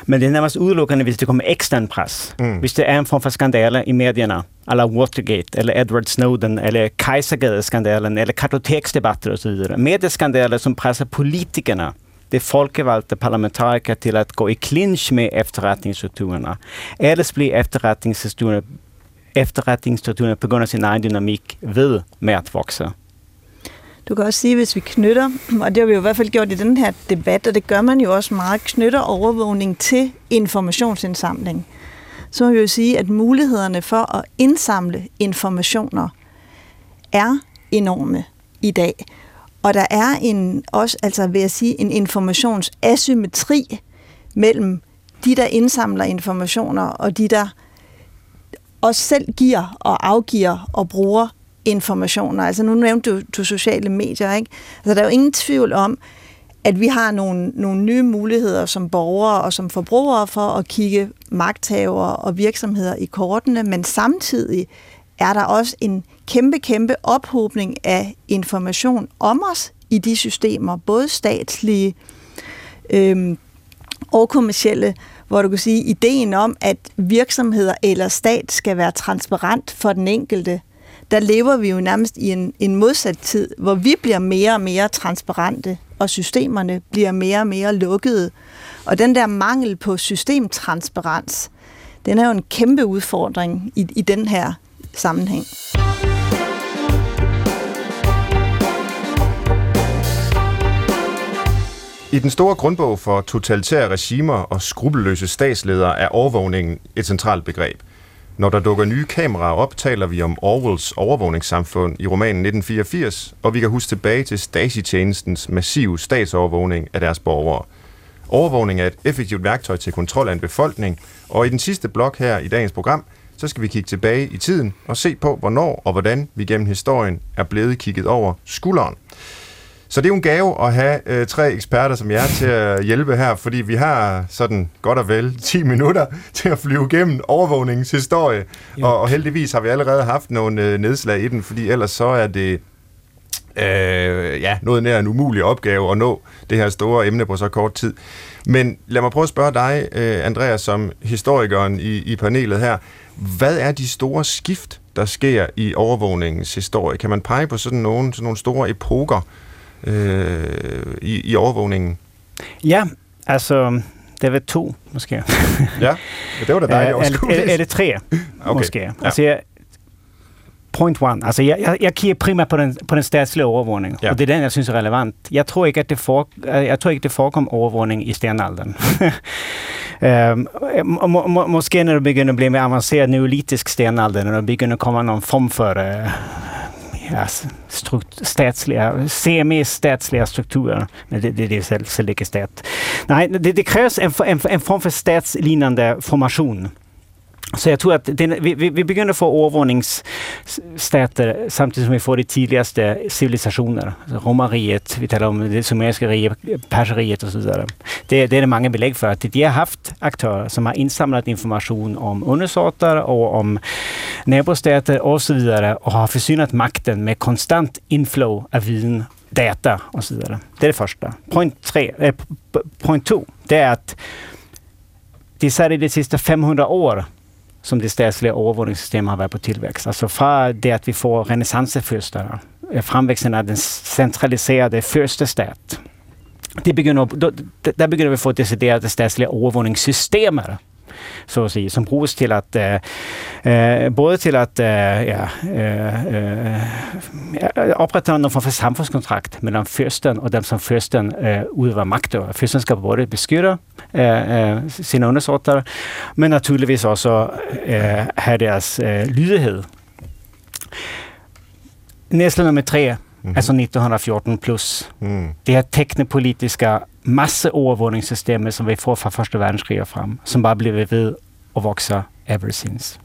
Speaker 4: Men det er nærmest udelukkende, hvis det kommer ekstern pres. Mm. Hvis det är en form för skandaler i medierna, alla Watergate eller Edward Snowden eller Kajsagade-skandalen eller kartoteksdebatter vidare. Medieskandaler som pressar politikerna de folkevalgte parlamentariker till att gå i clinch med efterretningsstrukturerna. Eller blir efterretningsstrukturerna, efterretningsstrukturerna på grund av sin egen dynamik ved med att växa.
Speaker 1: Du kan også sige, hvis vi knytter, og det har vi jo i hvert fald gjort i den her debat, og det gør man jo også meget, knytter overvågning til informationsindsamling så må vi jo sige, at mulighederne for at indsamle informationer er enorme i dag. Og der er en, også, altså vil jeg sige, en informationsasymmetri mellem de, der indsamler informationer, og de, der også selv giver og afgiver og bruger informationer. Altså nu nævnte du, du sociale medier, ikke? Altså der er jo ingen tvivl om, at vi har nogle, nogle nye muligheder som borgere og som forbrugere for at kigge magthavere og virksomheder i kortene, men samtidig er der også en kæmpe, kæmpe ophobning af information om os i de systemer, både statslige øhm, og kommercielle, hvor du kan sige, ideen om, at virksomheder eller stat skal være transparent for den enkelte, der lever vi jo nærmest i en, en modsat tid, hvor vi bliver mere og mere transparente og systemerne bliver mere og mere lukkede. Og den der mangel på systemtransparens, den er jo en kæmpe udfordring i, i den her sammenhæng.
Speaker 2: I den store grundbog for totalitære regimer og skrupelløse statsledere er overvågningen et centralt begreb. Når der dukker nye kameraer op, taler vi om Orwells overvågningssamfund i romanen 1984, og vi kan huske tilbage til Stasi-tjenestens massive statsovervågning af deres borgere. Overvågning er et effektivt værktøj til kontrol af en befolkning, og i den sidste blok her i dagens program, så skal vi kigge tilbage i tiden og se på, hvornår og hvordan vi gennem historien er blevet kigget over skulderen. Så det er jo en gave at have øh, tre eksperter som jer til at hjælpe her, fordi vi har sådan godt og vel 10 minutter til at flyve igennem overvågningens historie, og, og heldigvis har vi allerede haft nogle øh, nedslag i den, fordi ellers så er det øh, ja, noget nær en umulig opgave at nå det her store emne på så kort tid. Men lad mig prøve at spørge dig, øh, Andreas, som historikeren i, i panelet her. Hvad er de store skift, der sker i overvågningens historie? Kan man pege på sådan nogle, sådan nogle store epoker, øh, i, i overvågningen?
Speaker 4: Ja, altså det er vel to, måske.
Speaker 2: ja, det var da dejligt
Speaker 4: er, er, er, er det tre, okay. måske? Ja. Altså, jeg, point one. Altså, jeg, jeg, jeg kigger primært på den, på den statslige overvågning, ja. og det er den, jeg synes er relevant. Jeg tror ikke, at det, for, jeg tror ikke, det forekom overvågning i stenalderen. um, må, må, måske når det begynder at blive mere avanceret neolitisk stenalder, når det begynder at komme någon form for uh, statsliga, semi-statsliga strukturer. Men det, det, det är selv, selv ikke stat. Nej, det, det krävs en, en, en form för statslignande formation. Så jag tror att det, vi, vi begynder få overvågningsstater samtidigt som vi får de tidigaste civilisationer. Altså vi taler om det sumeriske rige, perseriet och så vidare. Det, det är det många belägg för att de har haft aktörer som har insamlat information om undersåtar och om nabostater och så vidare och har försynat makten med konstant inflow av viden, data och så vidare. Det är det första. Point, tre, eh, point two, det är att det är i de sista 500 år som det statsliga overvågningssystemet har været på tillväxt. Alltså fra det att vi får renässansförstarna, øh, framväxten av den centraliserade stat. Det begynder, der begynder vi få deciderade statslige overvågningssystemer så att säga, som bruges till att eh, eh både till att eh, ja, eh, eh, upprätthålla någon form för samfundskontrakt mellan fyrsten och dem som fyrsten eh, utövar makt över. Fyrsten ska både beskytta eh, eh, sina undersåtar, men naturligtvis också eh, ha deras eh, lydighed. Nästa nummer tre, mm. alltså 1914 plus. Mm. Det här teknopolitiska masseovervågningssystemet, som vi får fra Første Verdenskrig og frem, som bare bliver ved at vokse ever since.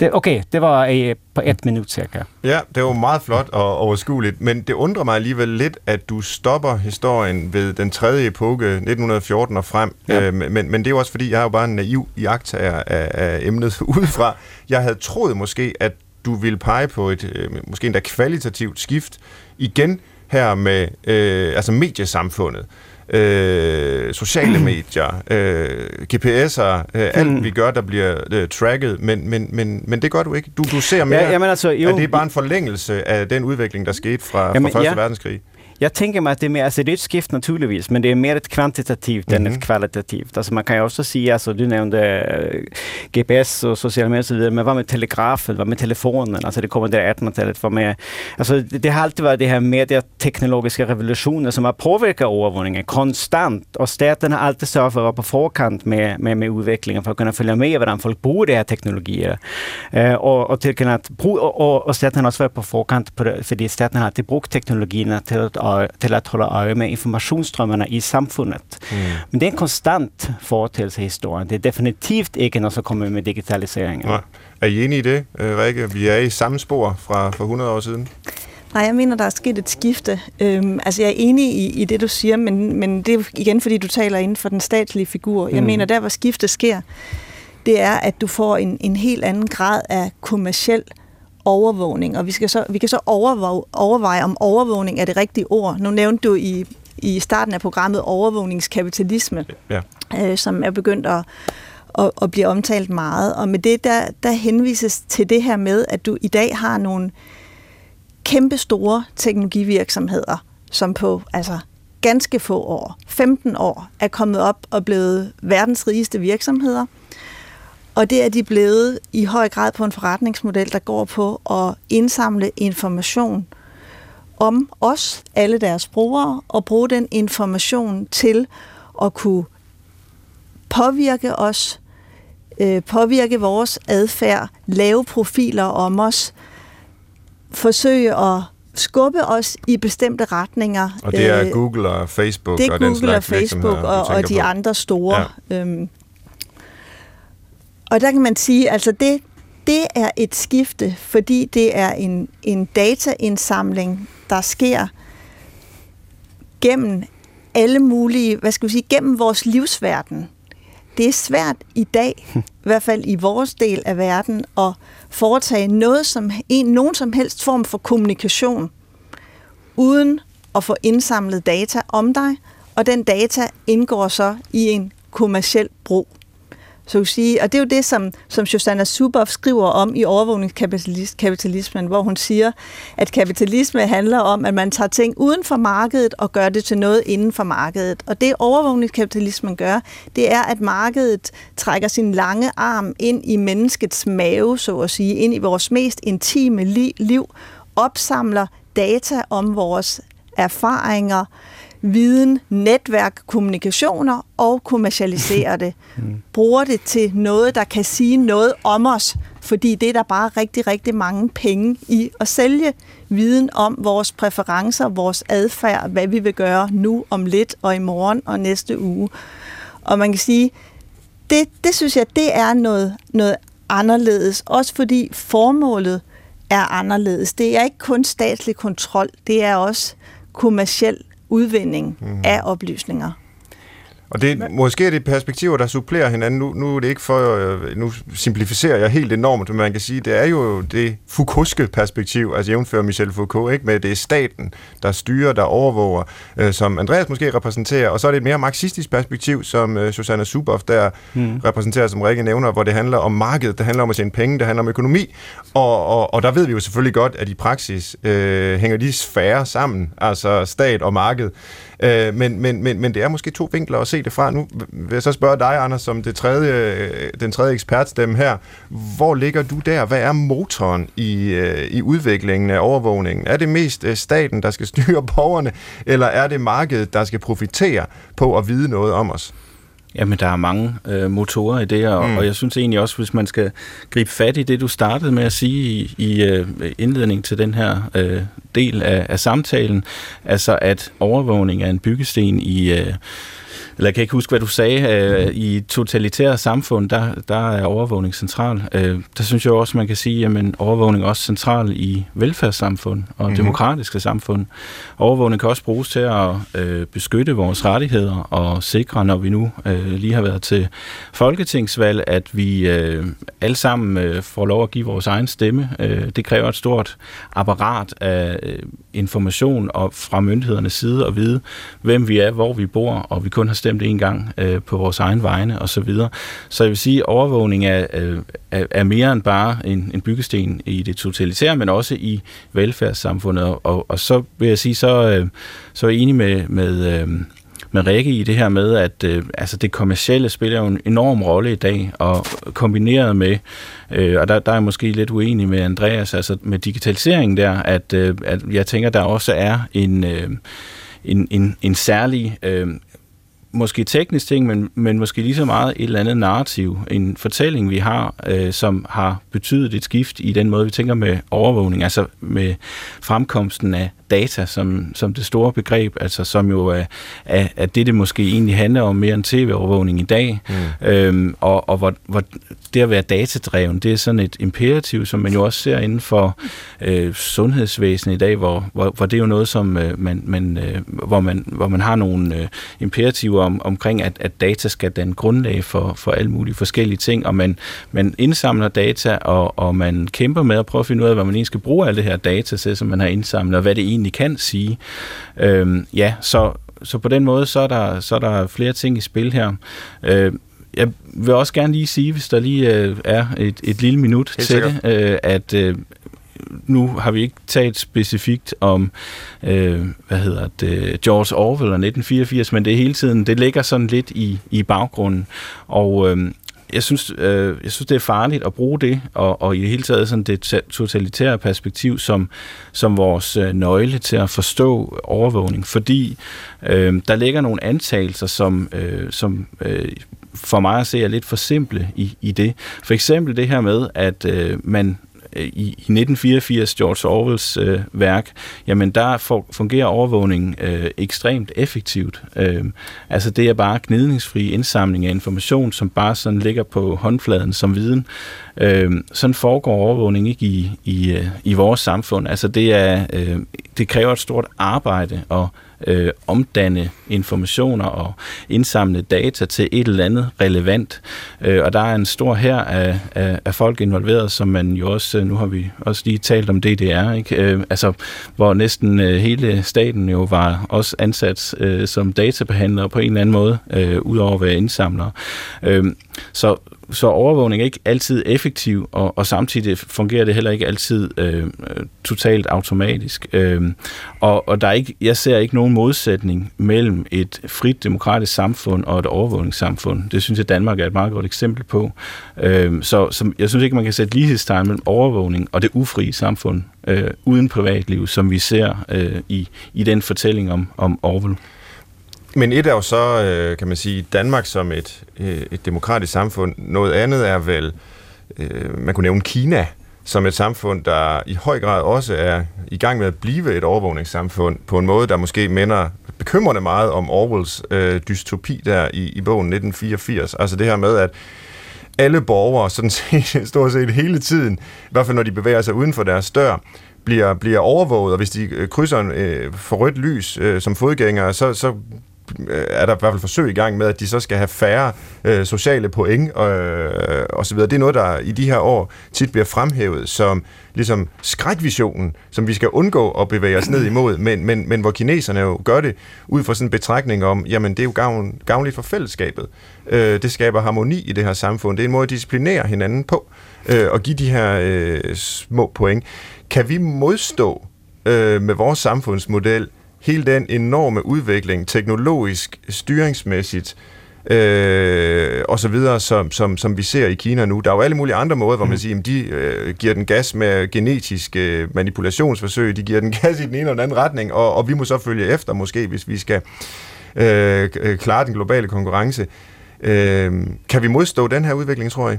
Speaker 4: Det, okay, det var øh, på et minut cirka.
Speaker 2: Ja, det var meget flot og overskueligt, men det undrer mig alligevel lidt, at du stopper historien ved den tredje epoke, 1914 og frem. Ja. Øh, men, men det er også fordi, jeg er jo bare en naiv iagtager af, af emnet udefra. Jeg havde troet måske, at du ville pege på et øh, måske endda kvalitativt skift igen her med øh, altså mediesamfundet øh, sociale medier, øh, GPS'er, øh, alt vi gør, der bliver øh, tracket, men, men, men, men det gør du ikke. Du, du ser mere, ja, jamen altså, jo, at det er bare en forlængelse af den udvikling, der skete fra, jamen, fra Første ja. verdenskrig.
Speaker 4: Jag tänker mig att det är mer, alltså det är ett skift naturligtvis, men det är mer ett kvantitativt mm. än ett mhm. kvalitativt. Alltså man kan ju också säga, alltså du nämnde eh, GPS och sociala medier och så vidare, men vad med telegrafen, vad med telefonen? Alltså det kommer det 1800-talet, vad med... Alltså det har alltid varit det här mediateknologiska revolutionen som har påverkat övervåningen konstant och staten har alltid sörjt för att vara på förkant med, med, med utvecklingen för att kunna följa med hvordan folk bruger de här teknologierna. Uh, och, och, till att, och, och, och staten har också varit på förkant på det, för staten har alltid brugt teknologierna till att till att hålla öje med informationsströmmarna i samfundet. Mm. Men det är en konstant företeelse i historien. Det är definitivt inte något som kommer med digitaliseringen.
Speaker 2: Nej. Er I enige i det, øh, Rikke? Vi er i samme spor fra for 100 år siden.
Speaker 1: Nej, jeg mener, der er sket et skifte. Øhm, altså, jeg er enig i, i det, du siger, men, men det er igen, fordi du taler inden for den statslige figur. Jeg mm. mener, der hvor skiftet sker, det er, at du får en, en helt anden grad af kommersiel overvågning, og vi, skal så, vi kan så overveje, overveje, om overvågning er det rigtige ord. Nu nævnte du i, i starten af programmet overvågningskapitalisme, ja. øh, som er begyndt at, at, at blive omtalt meget. Og med det, der, der henvises til det her med, at du i dag har nogle kæmpe store teknologivirksomheder, som på altså ganske få år, 15 år, er kommet op og blevet verdens rigeste virksomheder. Og det er de blevet i høj grad på en forretningsmodel, der går på at indsamle information om os, alle deres brugere, og bruge den information til at kunne påvirke os, øh, påvirke vores adfærd, lave profiler om os, forsøge at skubbe os i bestemte retninger.
Speaker 2: Og det er øh, Google og Facebook
Speaker 1: det er
Speaker 2: og
Speaker 1: Google
Speaker 2: den slags
Speaker 1: og Facebook og, og de på. andre store. Ja. Øhm, og der kan man sige, altså det, det er et skifte, fordi det er en, en dataindsamling, der sker gennem alle mulige, hvad skal vi sige, gennem vores livsverden. Det er svært i dag, i hvert fald i vores del af verden, at foretage noget som, en, nogen som helst form for kommunikation, uden at få indsamlet data om dig, og den data indgår så i en kommersiel brug. Så at sige, og det er jo det, som, som Shoshana Zuboff skriver om i overvågningskapitalismen, hvor hun siger, at kapitalisme handler om, at man tager ting uden for markedet og gør det til noget inden for markedet. Og det overvågningskapitalismen gør, det er, at markedet trækker sin lange arm ind i menneskets mave, så at sige, ind i vores mest intime liv, opsamler data om vores erfaringer, viden, netværk, kommunikationer og kommercialiserer det. Mm. Bruger det til noget, der kan sige noget om os, fordi det er der bare rigtig, rigtig mange penge i at sælge viden om vores præferencer, vores adfærd, hvad vi vil gøre nu, om lidt og i morgen og næste uge. Og man kan sige, det, det synes jeg, det er noget, noget anderledes, også fordi formålet er anderledes. Det er ikke kun statslig kontrol, det er også kommersiel udvinding mm. af oplysninger.
Speaker 2: Og det, måske er det perspektiver, der supplerer hinanden. Nu, nu er det ikke for, øh, nu simplificerer jeg helt enormt, men man kan sige, det er jo det Foucault'ske perspektiv, altså jævnfører Michel Foucault, ikke? med det er staten, der styrer, der overvåger, øh, som Andreas måske repræsenterer, og så er det et mere marxistisk perspektiv, som øh, Susanna Zuboff der mm. repræsenterer, som Rikke nævner, hvor det handler om markedet, det handler om at tjene penge, det handler om økonomi, og, og, og der ved vi jo selvfølgelig godt, at i praksis øh, hænger de sfære sammen, altså stat og marked. Øh, men, men, men, men det er måske to vinkler at se det fra. Nu vil jeg så spørge dig, Anders, som det tredje, øh, den tredje ekspertstemme her. Hvor ligger du der? Hvad er motoren i, øh, i udviklingen af overvågningen? Er det mest øh, staten, der skal styre borgerne, eller er det markedet, der skal profitere på at vide noget om os?
Speaker 3: Jamen, der er mange øh, motorer i det, og, mm. og jeg synes egentlig også, hvis man skal gribe fat i det, du startede med at sige i, i øh, indledning til den her øh, del af, af samtalen, altså at overvågning er en byggesten i... Øh, eller jeg kan ikke huske, hvad du sagde, øh, i totalitære samfund, der, der er overvågning central. Øh, der synes jeg også, man kan sige, at overvågning er også central i velfærdssamfund og mm-hmm. demokratiske samfund. Overvågning kan også bruges til at øh, beskytte vores rettigheder og sikre, når vi nu øh, lige har været til folketingsvalg, at vi øh, alle sammen øh, får lov at give vores egen stemme. Øh, det kræver et stort apparat af øh, information og fra myndighedernes side at vide, hvem vi er, hvor vi bor, og vi kun har bestemt en gang øh, på vores egen vegne osv. Så, videre. så jeg vil sige, at overvågning er, øh, er, er mere end bare en, en byggesten i det totalitære, men også i velfærdssamfundet. Og, og så vil jeg sige, så, øh, så er jeg enig med, med øh, med Rikke i det her med, at øh, altså det kommercielle spiller jo en enorm rolle i dag, og kombineret med, øh, og der, der er jeg måske lidt uenig med Andreas, altså med digitaliseringen der, at, øh, at jeg tænker, der også er en, øh, en, en, en særlig øh, måske teknisk ting, men, men måske lige så meget et eller andet narrativ, en fortælling, vi har, øh, som har betydet et skift i den måde, vi tænker med overvågning, altså med fremkomsten af data som, som det store begreb, altså som jo er, er, er det, det måske egentlig handler om mere end tv-overvågning i dag, mm. øhm, og, og hvor, hvor det at være datadreven, det er sådan et imperativ, som man jo også ser inden for øh, sundhedsvæsenet i dag, hvor, hvor, hvor det er jo noget, som øh, man, man, øh, hvor, man, hvor man har nogle øh, imperativer om, omkring, at, at data skal danne grundlag for, for alle mulige forskellige ting, og man, man indsamler data, og, og man kæmper med at prøve at finde ud af, hvad man egentlig skal bruge alt det her data til, som man har indsamlet, og hvad det egentlig kan sige. Øhm, ja, så, så på den måde, så er der, så er der flere ting i spil her. Øh, jeg vil også gerne lige sige, hvis der lige øh, er et, et lille minut Helt til det, øh, at øh, nu har vi ikke talt specifikt om, øh, hvad hedder det, George Orwell og 1984, men det hele tiden, det ligger sådan lidt i, i baggrunden. Og øh, jeg synes, øh, jeg synes, det er farligt at bruge det, og, og i det hele taget sådan det totalitære perspektiv som, som vores øh, nøgle til at forstå overvågning, fordi øh, der ligger nogle antagelser, som, øh, som øh, for mig at se er lidt for simple i, i det. For eksempel det her med, at øh, man Øh, i, i 1984, George Orwells øh, værk, jamen der fungerer overvågningen øh, ekstremt effektivt. Øh, altså det er bare gnidningsfri indsamling af information, som bare sådan ligger på håndfladen som viden. Øh, sådan foregår overvågning ikke i, i, øh, i vores samfund. Altså det, er, øh, det kræver et stort arbejde at øh, omdanne informationer og indsamle data til et eller andet relevant. Øh, og der er en stor her af, af, af folk involveret, som man jo også, øh, nu har vi også lige talt om DDR, ikke? Øh, altså, hvor næsten øh, hele staten jo var også ansat øh, som databehandler på en eller anden måde, øh, udover at være indsamlere. Øh, så, så overvågning er ikke altid effektiv, og, og samtidig fungerer det heller ikke altid øh, totalt automatisk. Øh, og, og der er ikke, jeg ser ikke nogen modsætning mellem et frit demokratisk samfund og et overvågningssamfund. Det synes jeg, Danmark er et meget godt eksempel på. Øh, så, som, jeg synes ikke, man kan sætte lighedstegn mellem overvågning og det ufrie samfund øh, uden privatliv, som vi ser øh, i, i den fortælling om, om Orwell.
Speaker 2: Men et er jo så, øh, kan man sige, Danmark som et, øh, et demokratisk samfund. Noget andet er vel, øh, man kunne nævne Kina som et samfund, der i høj grad også er i gang med at blive et overvågningssamfund på en måde, der måske minder bekymrende meget om Orwells øh, dystopi der i, i bogen 1984. Altså det her med, at alle borgere, sådan set, stort set hele tiden, i hvert fald når de bevæger sig uden for deres dør, bliver, bliver overvåget, og hvis de øh, krydser en, øh, for rødt lys øh, som fodgængere, så, så Øh, er der i hvert fald forsøg i gang med, at de så skal have færre øh, sociale point og, øh, og så videre. Det er noget, der i de her år tit bliver fremhævet som ligesom skrækvisionen, som vi skal undgå at bevæge os ned imod, men, men, men hvor kineserne jo gør det ud fra sådan en betragtning om, jamen det er jo gavn, gavnligt for fællesskabet. Øh, det skaber harmoni i det her samfund. Det er en måde at disciplinere hinanden på øh, og give de her øh, små point. Kan vi modstå øh, med vores samfundsmodel hele den enorme udvikling, teknologisk, styringsmæssigt, øh, og så videre, som, som, som vi ser i Kina nu. Der er jo alle mulige andre måder, hvor man mm. siger, at de øh, giver den gas med genetiske øh, manipulationsforsøg, de giver den gas i den ene eller den anden retning, og, og vi må så følge efter måske, hvis vi skal øh, klare den globale konkurrence. Øh, kan vi modstå den her udvikling, tror jeg?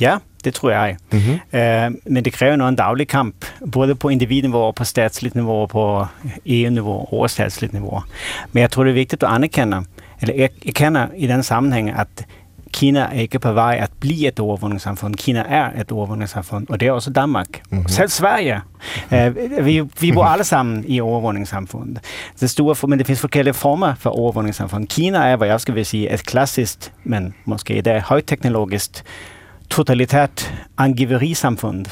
Speaker 4: Ja, det tror jeg. Mm-hmm. Uh, men det kræver nog en daglig kamp, både på individnivå og på statsligt niveau på EU-niveau og overstatsligt niveau. Men jeg tror, det er vigtigt at anerkende, eller erkende i den sammenhæng, at Kina er ikke på vej at blive et overvågningssamfund. Kina er et overvågningssamfund, og det er også Danmark. Mm-hmm. Selv Sverige. Uh, vi, vi bor alle sammen i overvågningssamfund. Det store, men det finns forskellige former for overvågningssamfund. Kina er, hvad jeg skal vil sige, et klassisk, men måske det er højteknologisk totalitärt angiverisamfund.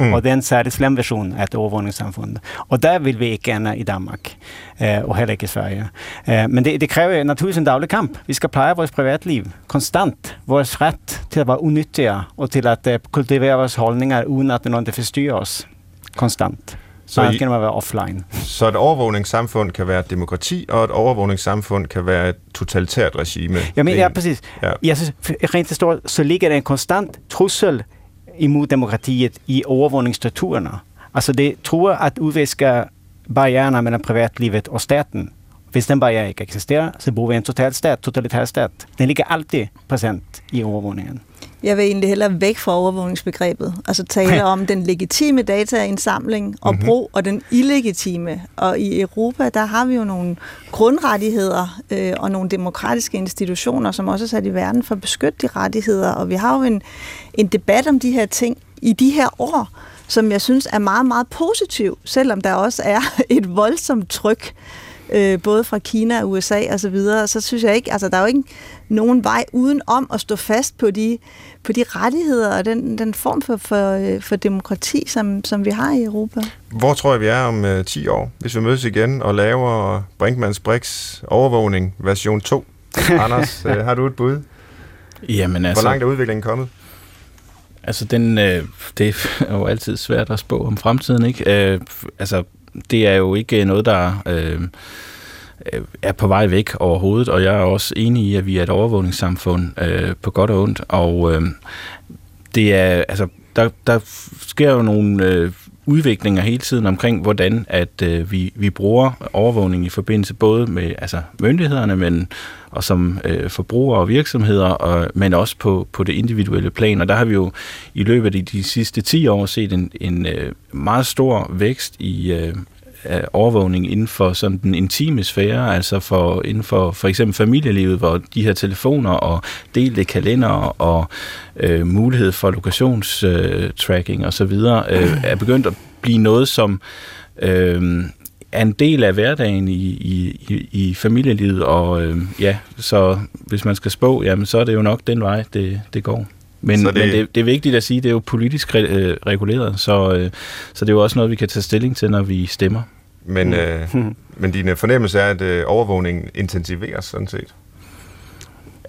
Speaker 4: Mm. Og det er en slem version af et overvågningssamfund. Og der vil vi ikke ende i Danmark, eh, og heller ikke i Sverige. Eh, men det, det kræver naturligvis en daglig kamp. Vi skal pleje vores privatliv konstant. Vores ret til at være unyttige og til at eh, kultivere vores holdninger, uden at nogen forstyrrer os konstant. Så Man kan være offline.
Speaker 2: Så et overvågningssamfund kan være et demokrati, og et overvågningssamfund kan være et totalitært regime.
Speaker 4: Jamen, ja, præcis. Ja. Jeg synes, rent historisk, så ligger der en konstant trussel imod demokratiet i overvågningsstrukturerne. Altså det tror at udviske barriererne mellem privatlivet og staten. Hvis den barriere ikke eksisterer, så bor vi i en total stat, totalitær stat. Den ligger altid præsent i overvågningen.
Speaker 1: Jeg vil egentlig hellere væk fra overvågningsbegrebet. Altså tale om den legitime dataindsamling og mm-hmm. brug, og den illegitime. Og i Europa, der har vi jo nogle grundrettigheder øh, og nogle demokratiske institutioner, som også er sat i verden for at beskytte de rettigheder. Og vi har jo en, en debat om de her ting i de her år, som jeg synes er meget, meget positiv, selvom der også er et voldsomt tryk øh, både fra Kina og USA og så videre, så synes jeg ikke, altså der er jo ikke nogen vej uden om at stå fast på de, på de rettigheder og den, den form for, for, øh, for demokrati, som, som vi har i Europa.
Speaker 2: Hvor tror jeg, vi er om uh, 10 år, hvis vi mødes igen og laver Brinkmanns Brix overvågning version 2? Anders, uh, har du et bud?
Speaker 3: Jamen altså...
Speaker 2: Hvor langt er udviklingen kommet?
Speaker 3: Altså, den, øh, det er jo altid svært at spå om fremtiden, ikke? Øh, altså, det er jo ikke noget, der øh, er på vej væk overhovedet, og jeg er også enig i, at vi er et overvågningssamfund øh, på godt og ondt, og øh, det er, altså, der, der sker jo nogle øh, udviklinger hele tiden omkring, hvordan at øh, vi, vi bruger overvågning i forbindelse både med altså, myndighederne, men og som øh, forbrugere og virksomheder, og, men også på, på det individuelle plan. Og der har vi jo i løbet af de sidste 10 år set en, en øh, meget stor vækst i øh, overvågning inden for sådan den intime sfære, altså for, inden for for eksempel familielivet, hvor de her telefoner og delte kalender og øh, mulighed for lokationstracking øh, osv. Øh, er begyndt at blive noget, som øh, er en del af hverdagen i, i, i familielivet, og øh, ja, så hvis man skal spå, jamen så er det jo nok den vej, det, det går. Men, det... men det, det er vigtigt at sige, det er jo politisk re, øh, reguleret, så, øh, så det er jo også noget, vi kan tage stilling til, når vi stemmer.
Speaker 2: Men, mm. øh, men din fornemmelse er, at øh, overvågningen intensiveres sådan set?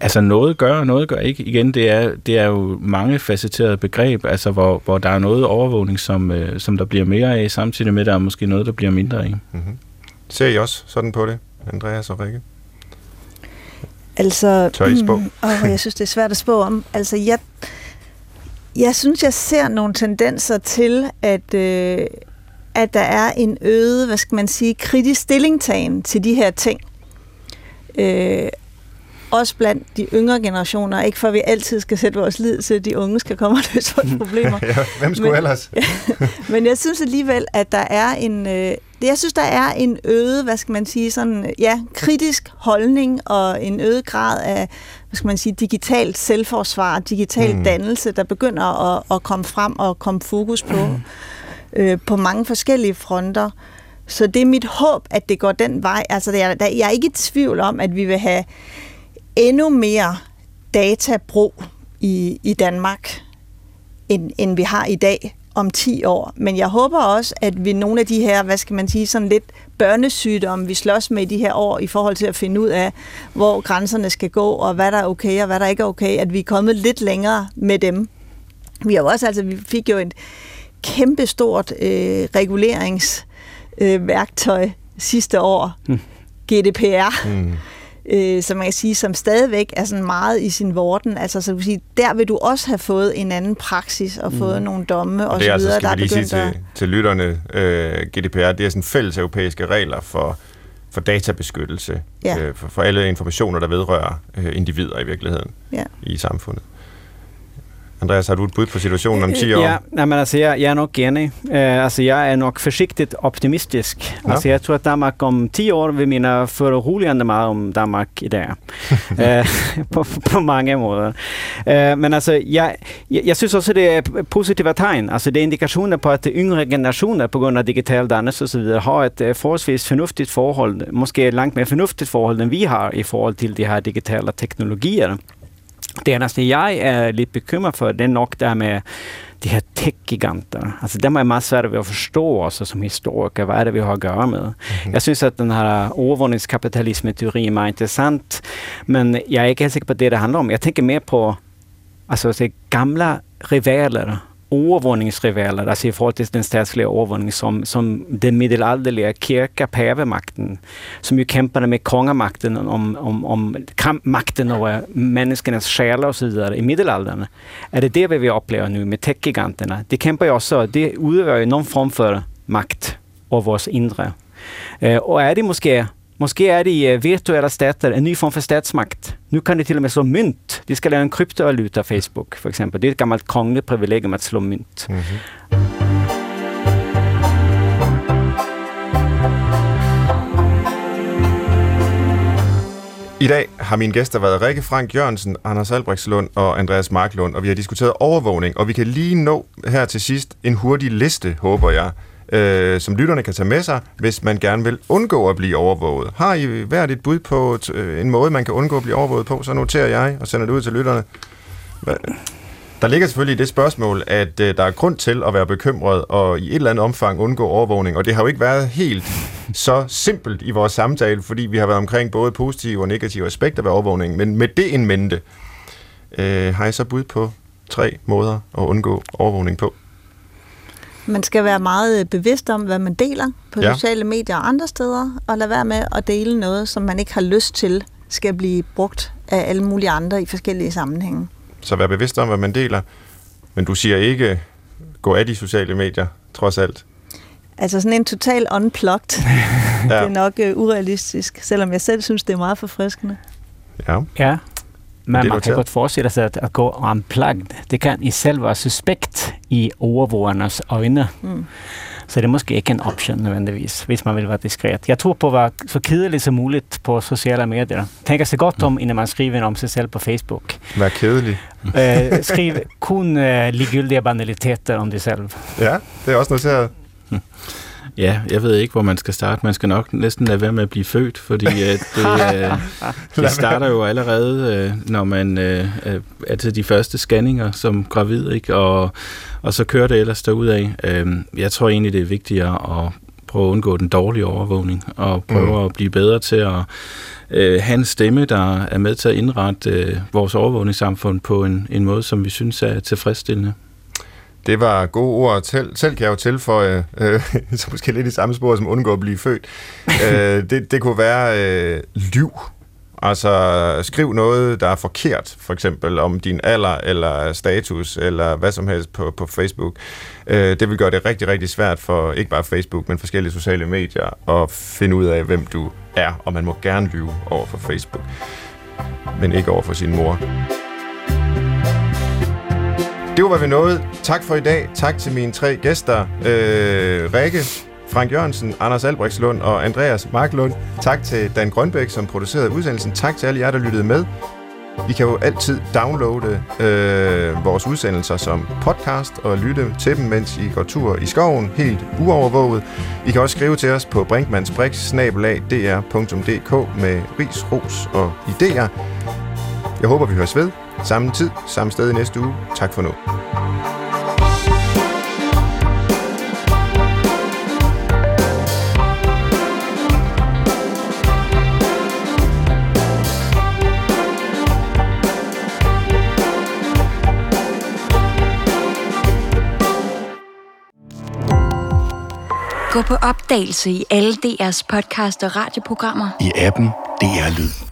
Speaker 3: Altså noget gør, og noget gør ikke. Igen, det er, det er jo mange facetterede begreb, altså hvor, hvor der er noget overvågning, som, øh, som der bliver mere af, samtidig med, at der er måske noget, der bliver mindre af. Mm-hmm.
Speaker 2: Ser I også sådan på det, Andreas og Rikke?
Speaker 1: Altså,
Speaker 2: Tør I spå? Mm,
Speaker 1: åh, jeg synes, det er svært at spå om. Altså, jeg, jeg synes, jeg ser nogle tendenser til, at, øh, at der er en øget, hvad skal man sige, kritisk stillingtagen til de her ting. Øh, også blandt de yngre generationer, ikke for at vi altid skal sætte vores lid til, at de unge skal komme og løse vores problemer.
Speaker 2: ja, hvem skulle men, ellers?
Speaker 1: men jeg synes alligevel, at der er en, øh, jeg synes, der er en øget, hvad skal man sige, sådan, ja, kritisk holdning og en øget grad af, hvad skal man sige, digitalt selvforsvar, digital mm. dannelse, der begynder at, at komme frem og komme fokus på, mm. øh, på mange forskellige fronter. Så det er mit håb, at det går den vej. Altså, jeg, jeg er ikke i tvivl om, at vi vil have endnu mere databrug i, i Danmark, end, end vi har i dag om 10 år. Men jeg håber også, at vi nogle af de her, hvad skal man sige, sådan lidt børnesygdomme, vi slås med i de her år, i forhold til at finde ud af, hvor grænserne skal gå, og hvad der er okay, og hvad der ikke er okay, at vi er kommet lidt længere med dem. Vi har jo også, altså, vi fik jo et kæmpestort øh, reguleringsværktøj øh, sidste år, mm. GDPR, mm øh, som man kan sige, som stadigvæk er sådan meget i sin vorden. Altså, så sige, der vil du også have fået en anden praksis og fået mm. nogle domme og, og så altså, videre,
Speaker 2: der er begyndt sige til, til lytterne, øh, GDPR, det er sådan fælles europæiske regler for for databeskyttelse, ja. øh, for, for alle informationer, der vedrører øh, individer i virkeligheden ja. i samfundet. Andreas, har du et bud på situationen om 10 år?
Speaker 4: Ja, nej, men alltså jag, jag är nog enig. Eh, alltså jag är nog försiktigt optimistisk. Ja. Alltså jag tror att Danmark om 10 år vill minna föroroligande meget om Danmark idag. eh, på, på många måder. Eh, men alltså jag, jag, jag synes också det är positiva tegn. Alltså det är indikationer på att yngre generationer på grund av digital dannelse och så vidare har ett eh, forholdsvis förnuftigt förhåll, måske langt mere förnuftigt förhåll än vi har i forhold til de her digitale teknologier. Det eneste jeg er lidt bekymret for, det er nok der med de her tech-giganter. Altså dem er meget svært at forstå også som historiker. Hvad er det, vi har at gøre med? Mm-hmm. Jeg synes, at den her overvågningskapitalisme-teori er meget interessant, men jeg er ikke helt sikker på det, det handler om. Jeg tænker mere på altså, gamle rivaler overvågningsrivaler, alltså i forhold till den statsliga overvågning som, som den middelalderliga kirka pavemakten, som ju kämpade med kongamakten om, om, om makten över människornas själar och så vidare i middelalderen. Är det det vi vill uppleva nu med techgiganterna? Det kämpar ju också, det utövar ju någon form för makt över oss inre. Eh, øh, och är det måske Måske er det i øh, virtuelle stater en ny form for statsmakt. Nu kan de til og med slå mynt. De skal lave en kryptovaluta, Facebook for eksempel. Det er et gammelt kongeligt privilegium at slå mynt. Mm-hmm.
Speaker 2: I dag har mine gæster været Rikke Frank Jørgensen, Anders Albrechtslund og Andreas Marklund, og vi har diskuteret overvågning, og vi kan lige nå her til sidst en hurtig liste, håber jeg, øh, som lytterne kan tage med sig, hvis man gerne vil undgå at blive overvåget. Har I hvert et bud på t- øh, en måde, man kan undgå at blive overvåget på, så noterer jeg og sender det ud til lytterne. Der ligger selvfølgelig i det spørgsmål, at øh, der er grund til at være bekymret og i et eller andet omfang undgå overvågning, og det har jo ikke været helt så simpelt i vores samtale, fordi vi har været omkring både positive og negative aspekter ved overvågning, men med det en mente, øh, har jeg så bud på tre måder at undgå overvågning på?
Speaker 1: Man skal være meget øh, bevidst om, hvad man deler på
Speaker 2: Ja.
Speaker 1: ja. sociale medier og andre steder, og lade være med at dele noget, som man ikke har lyst til, skal blive brugt af alle mulige andre i forskellige sammenhænge.
Speaker 2: Så vær bevidst om, hvad man deler. Men du siger ikke, gå af de sociale medier, trods alt.
Speaker 1: Altså sådan en total unplugged, ja. det er nok uh, urealistisk, selvom jeg selv synes, det er meget forfriskende.
Speaker 2: Ja.
Speaker 4: Ja. Men
Speaker 2: det
Speaker 4: man kan godt forestille sig, at at gå unplugged, det kan i selv være suspekt i overvågernes øjne.
Speaker 1: Mm.
Speaker 4: Så det er måske ikke en option nødvendigvis, hvis man vil være diskret. Jeg tror på at være så kedeligt som muligt på sociale medier. Tænker sig godt om, inden man skriver om sig selv på Facebook.
Speaker 2: Vær kedelig.
Speaker 4: Uh, skriv kun uh, ligegyldige banaliteter om dig selv.
Speaker 2: Ja, det er også noteret.
Speaker 3: Ja, jeg ved ikke, hvor man skal starte. Man skal nok næsten lade være med at blive født, fordi øh, det, øh, det starter jo allerede, øh, når man øh, øh, er til de første scanninger som gravid, ikke? Og, og så kører det ellers derudad. Øh, jeg tror egentlig, det er vigtigere at prøve at undgå den dårlige overvågning, og prøve mm. at blive bedre til at øh, have en stemme, der er med til at indrette øh, vores overvågningssamfund på en, en måde, som vi synes er tilfredsstillende.
Speaker 2: Det var gode ord. Selv, selv kan jeg jo tilføje, øh, så måske lidt i samme spor som undgå at blive født. øh, det, det kunne være øh, lyv. Altså skriv noget, der er forkert, for eksempel om din alder eller status eller hvad som helst på, på Facebook. Øh, det vil gøre det rigtig, rigtig svært for ikke bare Facebook, men forskellige sociale medier at finde ud af, hvem du er, og man må gerne lyve over for Facebook, men ikke over for sin mor. Det var, hvad vi nåede. Tak for i dag. Tak til mine tre gæster. Øh, Rikke, Frank Jørgensen, Anders Albrechtslund og Andreas Marklund. Tak til Dan Grønbæk, som producerede udsendelsen. Tak til alle jer, der lyttede med. I kan jo altid downloade øh, vores udsendelser som podcast og lytte til dem, mens I går tur i skoven, helt uovervåget. I kan også skrive til os på brinkmannsbrix.dr.dk med ris, ros og idéer. Jeg håber, vi høres ved. Samme tid, samme sted i næste uge. Tak for nu.
Speaker 5: Gå på opdagelse i alle DR's podcast og radioprogrammer.
Speaker 6: I appen DR Lyd.